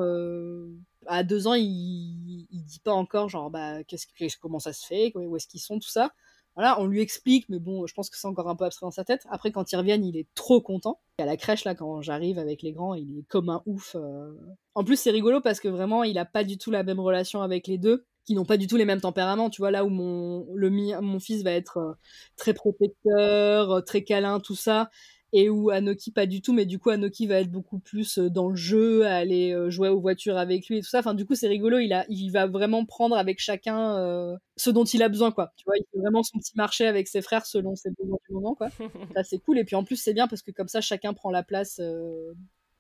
à deux ans, il, il dit pas encore, genre, bah, qu'est-ce, comment ça se fait, où est-ce qu'ils sont, tout ça. Voilà, on lui explique, mais bon, je pense que c'est encore un peu abstrait dans sa tête. Après, quand ils reviennent, il est trop content. à la crèche, là, quand j'arrive avec les grands, il est comme un ouf. Euh. En plus, c'est rigolo parce que vraiment, il a pas du tout la même relation avec les deux, qui n'ont pas du tout les mêmes tempéraments. Tu vois, là où mon, le, mon fils va être euh, très protecteur, euh, très câlin, tout ça, et où Anoki pas du tout mais du coup Anoki va être beaucoup plus euh, dans le jeu à aller euh, jouer aux voitures avec lui et tout ça. Enfin du coup c'est rigolo il a il va vraiment prendre avec chacun euh, ce dont il a besoin quoi. Tu vois il fait vraiment son petit marché avec ses frères selon ses besoins du moment quoi. Ça c'est cool. Et puis en plus c'est bien parce que comme ça chacun prend la place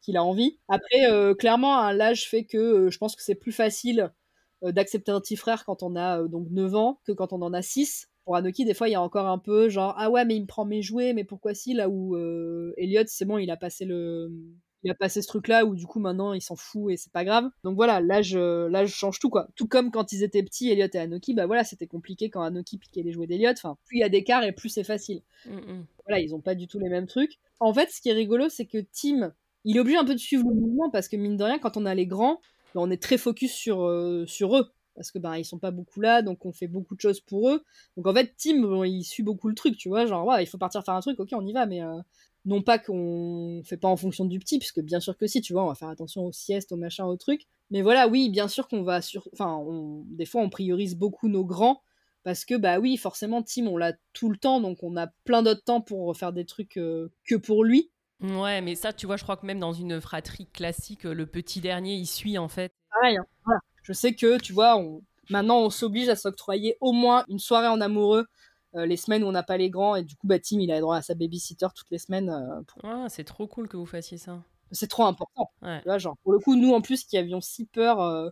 qu'il a envie. Après clairement hein, l'âge fait que je pense que c'est plus facile d'accepter un petit frère quand on a donc 9 ans que quand on en a 6 pour Anoki, des fois, il y a encore un peu genre ah ouais, mais il me prend mes jouets, mais pourquoi si là? Où euh, Elliot, c'est bon, il a passé le il a passé ce truc-là où du coup maintenant il s'en fout et c'est pas grave. Donc voilà, l'âge l'âge change tout quoi. Tout comme quand ils étaient petits, Elliot et Anoki, bah voilà, c'était compliqué quand Anoki piquait les jouets d'Elliot. Enfin, plus il y a d'écart et plus c'est facile. Mm, mm. Voilà, ils ont pas du tout les mêmes trucs. En fait, ce qui est rigolo, c'est que Tim, il est obligé un peu de suivre le mouvement parce que mine de rien, quand on a les grands, bah, on est très focus sur euh, sur eux parce que ben ils sont pas beaucoup là donc on fait beaucoup de choses pour eux donc en fait Tim il suit beaucoup le truc tu vois genre ouais, il faut partir faire un truc ok on y va mais euh, non pas qu'on fait pas en fonction du petit puisque bien sûr que si tu vois on va faire attention aux siestes aux machins aux trucs mais voilà oui bien sûr qu'on va sur enfin des fois on priorise beaucoup nos grands parce que bah oui forcément Tim on l'a tout le temps donc on a plein d'autres temps pour faire des trucs euh, que pour lui Ouais, mais ça, tu vois, je crois que même dans une fratrie classique, le petit dernier, il suit en fait. Pareil, hein, voilà. Je sais que, tu vois, maintenant on s'oblige à s'octroyer au moins une soirée en amoureux euh, les semaines où on n'a pas les grands et du coup bah, Tim il a droit à sa babysitter toutes les semaines. Euh, ah, c'est trop cool que vous fassiez ça. C'est trop important. genre, pour le coup, nous en plus qui avions si peur euh,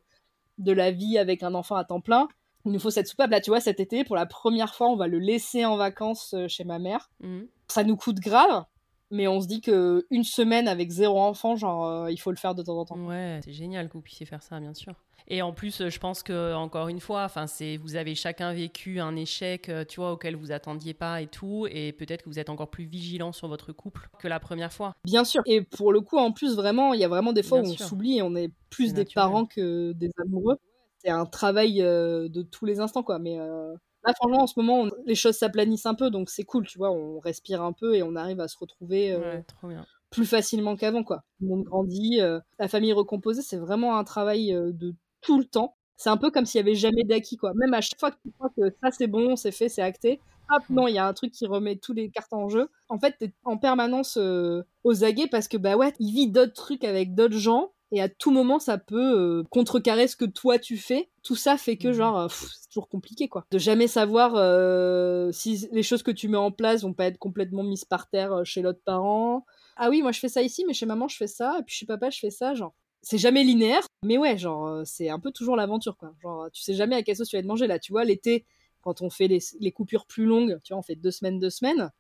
de la vie avec un enfant à temps plein, il nous faut cette soupape là, tu vois, cet été pour la première fois on va le laisser en vacances chez ma mère. Mmh. Ça nous coûte grave, mais on se dit que une semaine avec zéro enfant, genre, il faut le faire de temps en temps. Ouais, c'est génial que vous puissiez faire ça, bien sûr. Et en plus, je pense que encore une fois, enfin, c'est vous avez chacun vécu un échec, euh, tu vois, auquel vous attendiez pas et tout, et peut-être que vous êtes encore plus vigilant sur votre couple que la première fois. Bien sûr. Et pour le coup, en plus, vraiment, il y a vraiment des fois où on s'oublie et on est plus des parents que des amoureux. C'est un travail euh, de tous les instants, quoi. Mais euh, là, franchement, en ce moment, les choses s'aplanissent un peu, donc c'est cool, tu vois. On respire un peu et on arrive à se retrouver. Ouais, trop bien plus facilement qu'avant, quoi. Le monde grandit. la famille recomposée, c'est vraiment un travail de tout le temps. C'est un peu comme s'il y avait jamais d'acquis, quoi. Même à chaque fois que tu crois que ça c'est bon, c'est fait, c'est acté, hop, non, il y a un truc qui remet tous les cartes en jeu. En fait, t'es en permanence aux aguets parce que, bah ouais, il vit d'autres trucs avec d'autres gens et à tout moment ça peut euh, contrecarrer ce que toi tu fais. Tout ça fait que mhm. genre euh, c'est toujours compliqué quoi. De jamais savoir euh, si les choses que tu mets en place vont pas être complètement mises par terre chez l'autre parent. Ah oui, moi je fais ça ici, mais chez maman je fais ça, et puis chez papa je fais ça, genre. C'est jamais linéaire, mais ouais, genre c'est un peu toujours l'aventure quoi. Genre tu sais jamais à quelle sauce tu vas te manger là. Tu vois l'été quand on fait les, les coupures plus longues, tu vois on fait deux semaines deux semaines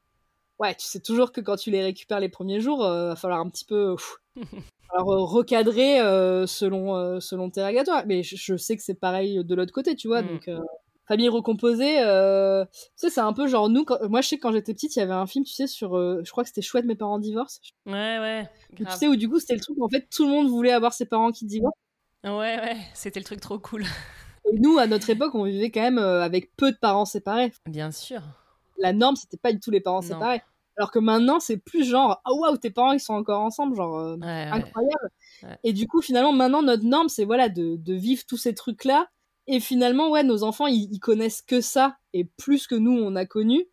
ouais, tu sais toujours que quand tu les récupères les premiers jours, il va falloir un petit peu Alors euh, recadrer euh, selon euh, selon tes. Mais je, sais que c'est pareil de l'autre côté, tu vois. Mm. Donc famille recomposée, tu sais, c'est un peu genre nous. moi, je sais que quand j'étais petite, il y avait un film, tu sais, sur, je crois que c'était chouette, mes parents divorcent. Ouais, ouais. Tu sais où du coup c'était le truc où en fait tout le monde voulait avoir ses parents qui divorcent. Ouais, ouais, c'était le truc trop cool. Et nous, à notre époque, on vivait quand même avec peu de parents séparés. Bien sûr. La norme, c'était pas du tout les parents séparés. Alors que maintenant, c'est plus genre, ah waouh, tes parents, ils sont encore ensemble, genre, euh, incroyable. Et du coup, finalement, maintenant, notre norme, c'est voilà, de, de vivre tous ces trucs-là. Et finalement, ouais, nos enfants, ils, connaissent que ça, et plus que nous, on a connu.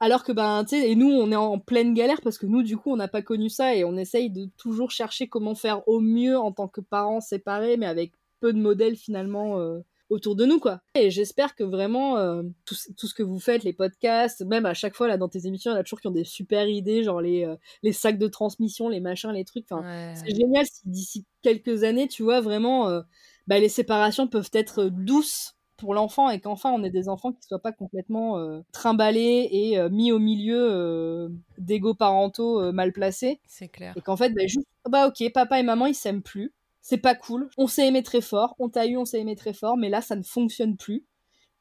Alors que, ben, tu sais, et nous, on est en pleine galère parce que nous, du coup, on n'a pas connu ça et on essaye de toujours chercher comment faire au mieux en tant que parents séparés, mais avec peu de modèles finalement euh, autour de nous, quoi. Et j'espère que vraiment, euh, tout, ce que vous faites, les podcasts, même à chaque fois, là, dans tes émissions, il y en a toujours qui ont des super idées, genre les, euh, les sacs de transmission, les machins, les trucs. Enfin, c'est génial si d'ici quelques années, tu vois, vraiment, bah, les séparations peuvent être douces pour l'enfant et qu'enfin on ait des enfants qui soient pas complètement trimballés et mis au milieu d'égaux parentaux mal placés. C'est clair. Et qu'en fait, bah, juste, bah ok, papa et maman ils s'aiment plus c'est pas cool. On s'est aimé très fort, on t'a eu, on s'est aimé très fort, mais là ça ne fonctionne plus.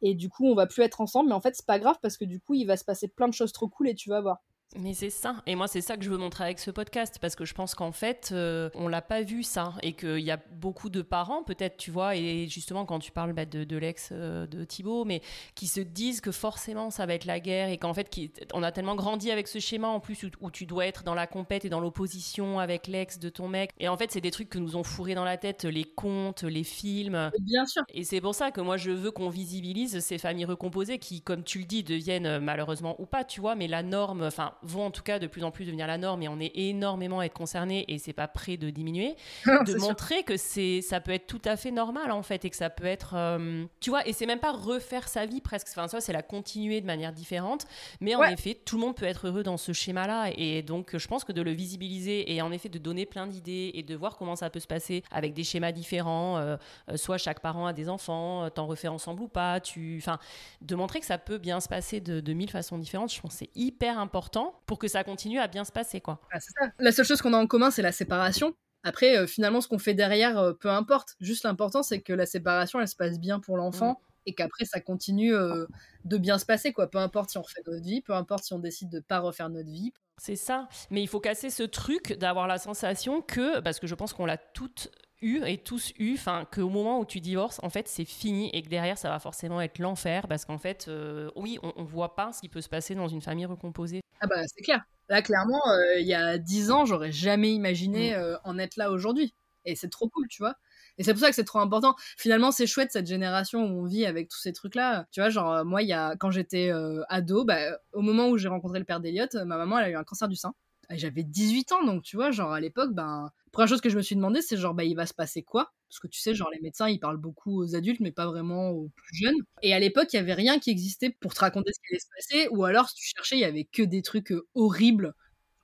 Et du coup, on va plus être ensemble, mais en fait, c'est pas grave parce que du coup, il va se passer plein de choses trop cool et tu vas voir. Mais c'est ça. Et moi, c'est ça que je veux montrer avec ce podcast, parce que je pense qu'en fait, euh, on l'a pas vu ça, et qu'il y a beaucoup de parents, peut-être, tu vois, et justement quand tu parles bah, de, l'ex euh, de Thibaut, mais qui se disent que forcément ça va être la guerre, et qu'en fait, qui, on a tellement grandi avec ce schéma en plus où, tu dois être dans la compète et dans l'opposition avec l'ex de ton mec. Et en fait, c'est des trucs que nous ont fourré dans la tête, les contes, les films. Bien sûr. Et c'est pour ça que moi, je veux qu'on visibilise ces familles recomposées qui, comme tu le dis, deviennent malheureusement ou pas, tu vois, mais la norme, enfin vont en tout cas de plus en plus devenir la norme et on est énormément à être concerné et c'est pas prêt de diminuer, de montrer que c'est ça peut être tout à fait normal en fait et que ça peut être euh, tu vois et c'est même pas refaire sa vie presque. Enfin ça c'est la continuer de manière différente mais en effet tout le monde peut être heureux dans ce schéma là et donc je pense que de le visibiliser et en effet de donner plein d'idées et de voir comment ça peut se passer avec des schémas différents euh, euh, soit chaque parent a des enfants t'en refais ensemble ou pas tu enfin de montrer que ça peut bien se passer de, de mille façons différentes je pense c'est hyper important pour que ça continue à bien se passer, quoi. Ah, la seule chose qu'on a en commun, c'est la séparation. Après, euh, finalement, ce qu'on fait derrière, euh, peu importe. Juste l'important, c'est que la séparation, elle se passe bien pour l'enfant. Mm. Et qu'après, ça continue euh, de bien se passer, quoi. Peu importe si on refait notre vie, peu importe si on décide de pas refaire notre vie. C'est ça. Mais il faut casser ce truc d'avoir la sensation que, parce que je pense qu'on l'a toutes eu et tous eu, enfin qu'au moment où tu divorces, en fait, c'est fini et que derrière, ça va forcément être l'enfer parce qu'en fait, oui, on, on voit pas ce qui peut se passer dans une famille recomposée. Ah bah c'est clair. Là, clairement, euh, il y a dix ans, j'aurais jamais imaginé mm. euh, en être là aujourd'hui. Et c'est trop cool, tu vois. Et c'est pour ça que c'est trop important. Finalement, c'est chouette cette génération où on vit avec tous ces trucs-là. Tu vois, genre, euh, moi, il y a, quand j'étais ado, bah, au moment où j'ai rencontré le père d'Eliott, ma maman, elle a eu un cancer du sein. J'avais 18 ans, donc tu vois, genre à l'époque, ben, première chose que je me suis demandé, c'est genre, bah, il va se passer quoi? Parce que tu sais, genre, les médecins, ils parlent beaucoup aux adultes, mais pas vraiment aux plus jeunes. Et à l'époque, il y avait rien qui existait pour te raconter ce qui allait se passer, ou alors, si tu cherchais, il y avait que des trucs euh, horribles,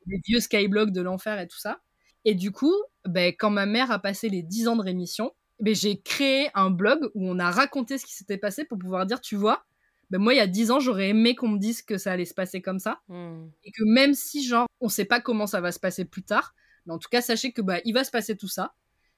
des vieux skyblocks de l'enfer et tout ça. Et du coup, ben, quand ma mère a passé les 10 ans de rémission, ben, j'ai créé un blog où on a raconté ce qui s'était passé pour pouvoir dire, tu vois, ben moi, il y a 10 ans, j'aurais aimé qu'on me dise que ça allait se passer comme ça. Hmm. Et que même si, genre, on sait pas comment ça va se passer plus tard, mais en tout cas, sachez que bah, il va se passer tout ça,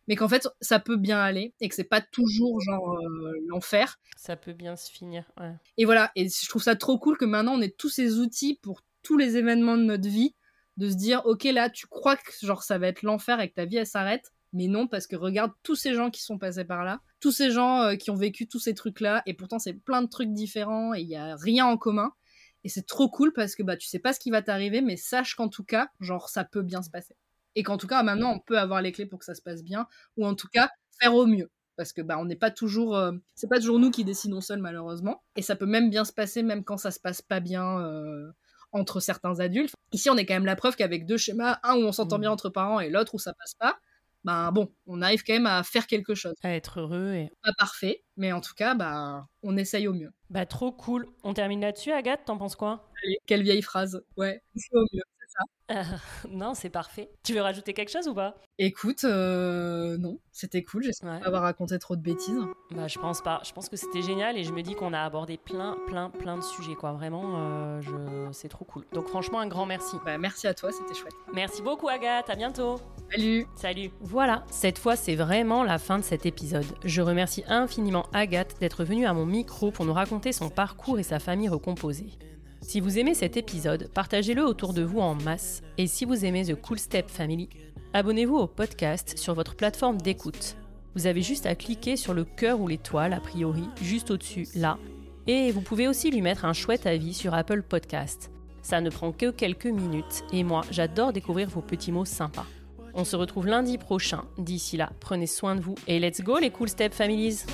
mais qu'en fait, ça peut bien aller et que c'est pas toujours genre euh, l'enfer. Ça peut bien se finir. Ouais. Et voilà, et je trouve ça trop cool que maintenant on ait tous ces outils pour tous les événements de notre vie, de se dire, ok, là, tu crois que genre ça va être l'enfer et que ta vie elle s'arrête, mais non, parce que regarde tous ces gens qui sont passés par là, tous ces gens euh, qui ont vécu tous ces trucs-là, et pourtant c'est plein de trucs différents et il y a rien en commun. Et c'est trop cool parce que bah tu sais pas ce qui va t'arriver, mais sache qu'en tout cas, genre ça peut bien se passer. Et qu'en tout cas maintenant on peut avoir les clés pour que ça se passe bien ou en tout cas faire au mieux. Parce que bah on n'est pas toujours euh, c'est pas toujours nous qui décidons seuls malheureusement et ça peut même bien se passer même quand ça se passe pas bien euh, entre certains adultes. Ici on est quand même la preuve qu'avec deux schémas un où on s'entend Mmh. bien entre parents et l'autre où ça passe pas ben bon on arrive quand même à faire quelque chose. À être heureux et. pas parfait mais en tout cas bah on essaye au mieux. Bah, trop cool. On termine là-dessus, Agathe, t'en penses quoi? Allez, quelle vieille phrase. Ouais au mieux Non, c'est parfait. Tu veux rajouter quelque chose ou pas? Écoute euh, non c'était cool j'espère Ouais. pas avoir raconté trop de bêtises Bah, je pense pas. Je pense que c'était génial et je me dis qu'on a abordé plein, plein, plein de sujets, quoi. Vraiment, euh, je... c'est trop cool. Donc, franchement, un grand merci. bah merci à toi c'était chouette Merci beaucoup, Agathe. À bientôt. salut Salut. Voilà, cette fois, c'est vraiment la fin de cet épisode. Je remercie infiniment Agathe d'être venue à mon micro pour nous raconter son parcours et sa famille recomposée. Si vous aimez cet épisode, partagez-le autour de vous en masse. Et si vous aimez The Cool Step Family, abonnez-vous au podcast sur votre plateforme d'écoute. Vous avez juste à cliquer sur le cœur ou l'étoile, a priori, juste au-dessus, là. Et vous pouvez aussi lui mettre un chouette avis sur Apple Podcast. Ça ne prend que quelques minutes et moi, j'adore découvrir vos petits mots sympas. On se retrouve lundi prochain. D'ici là, prenez soin de vous et let's go les Cool Step Families!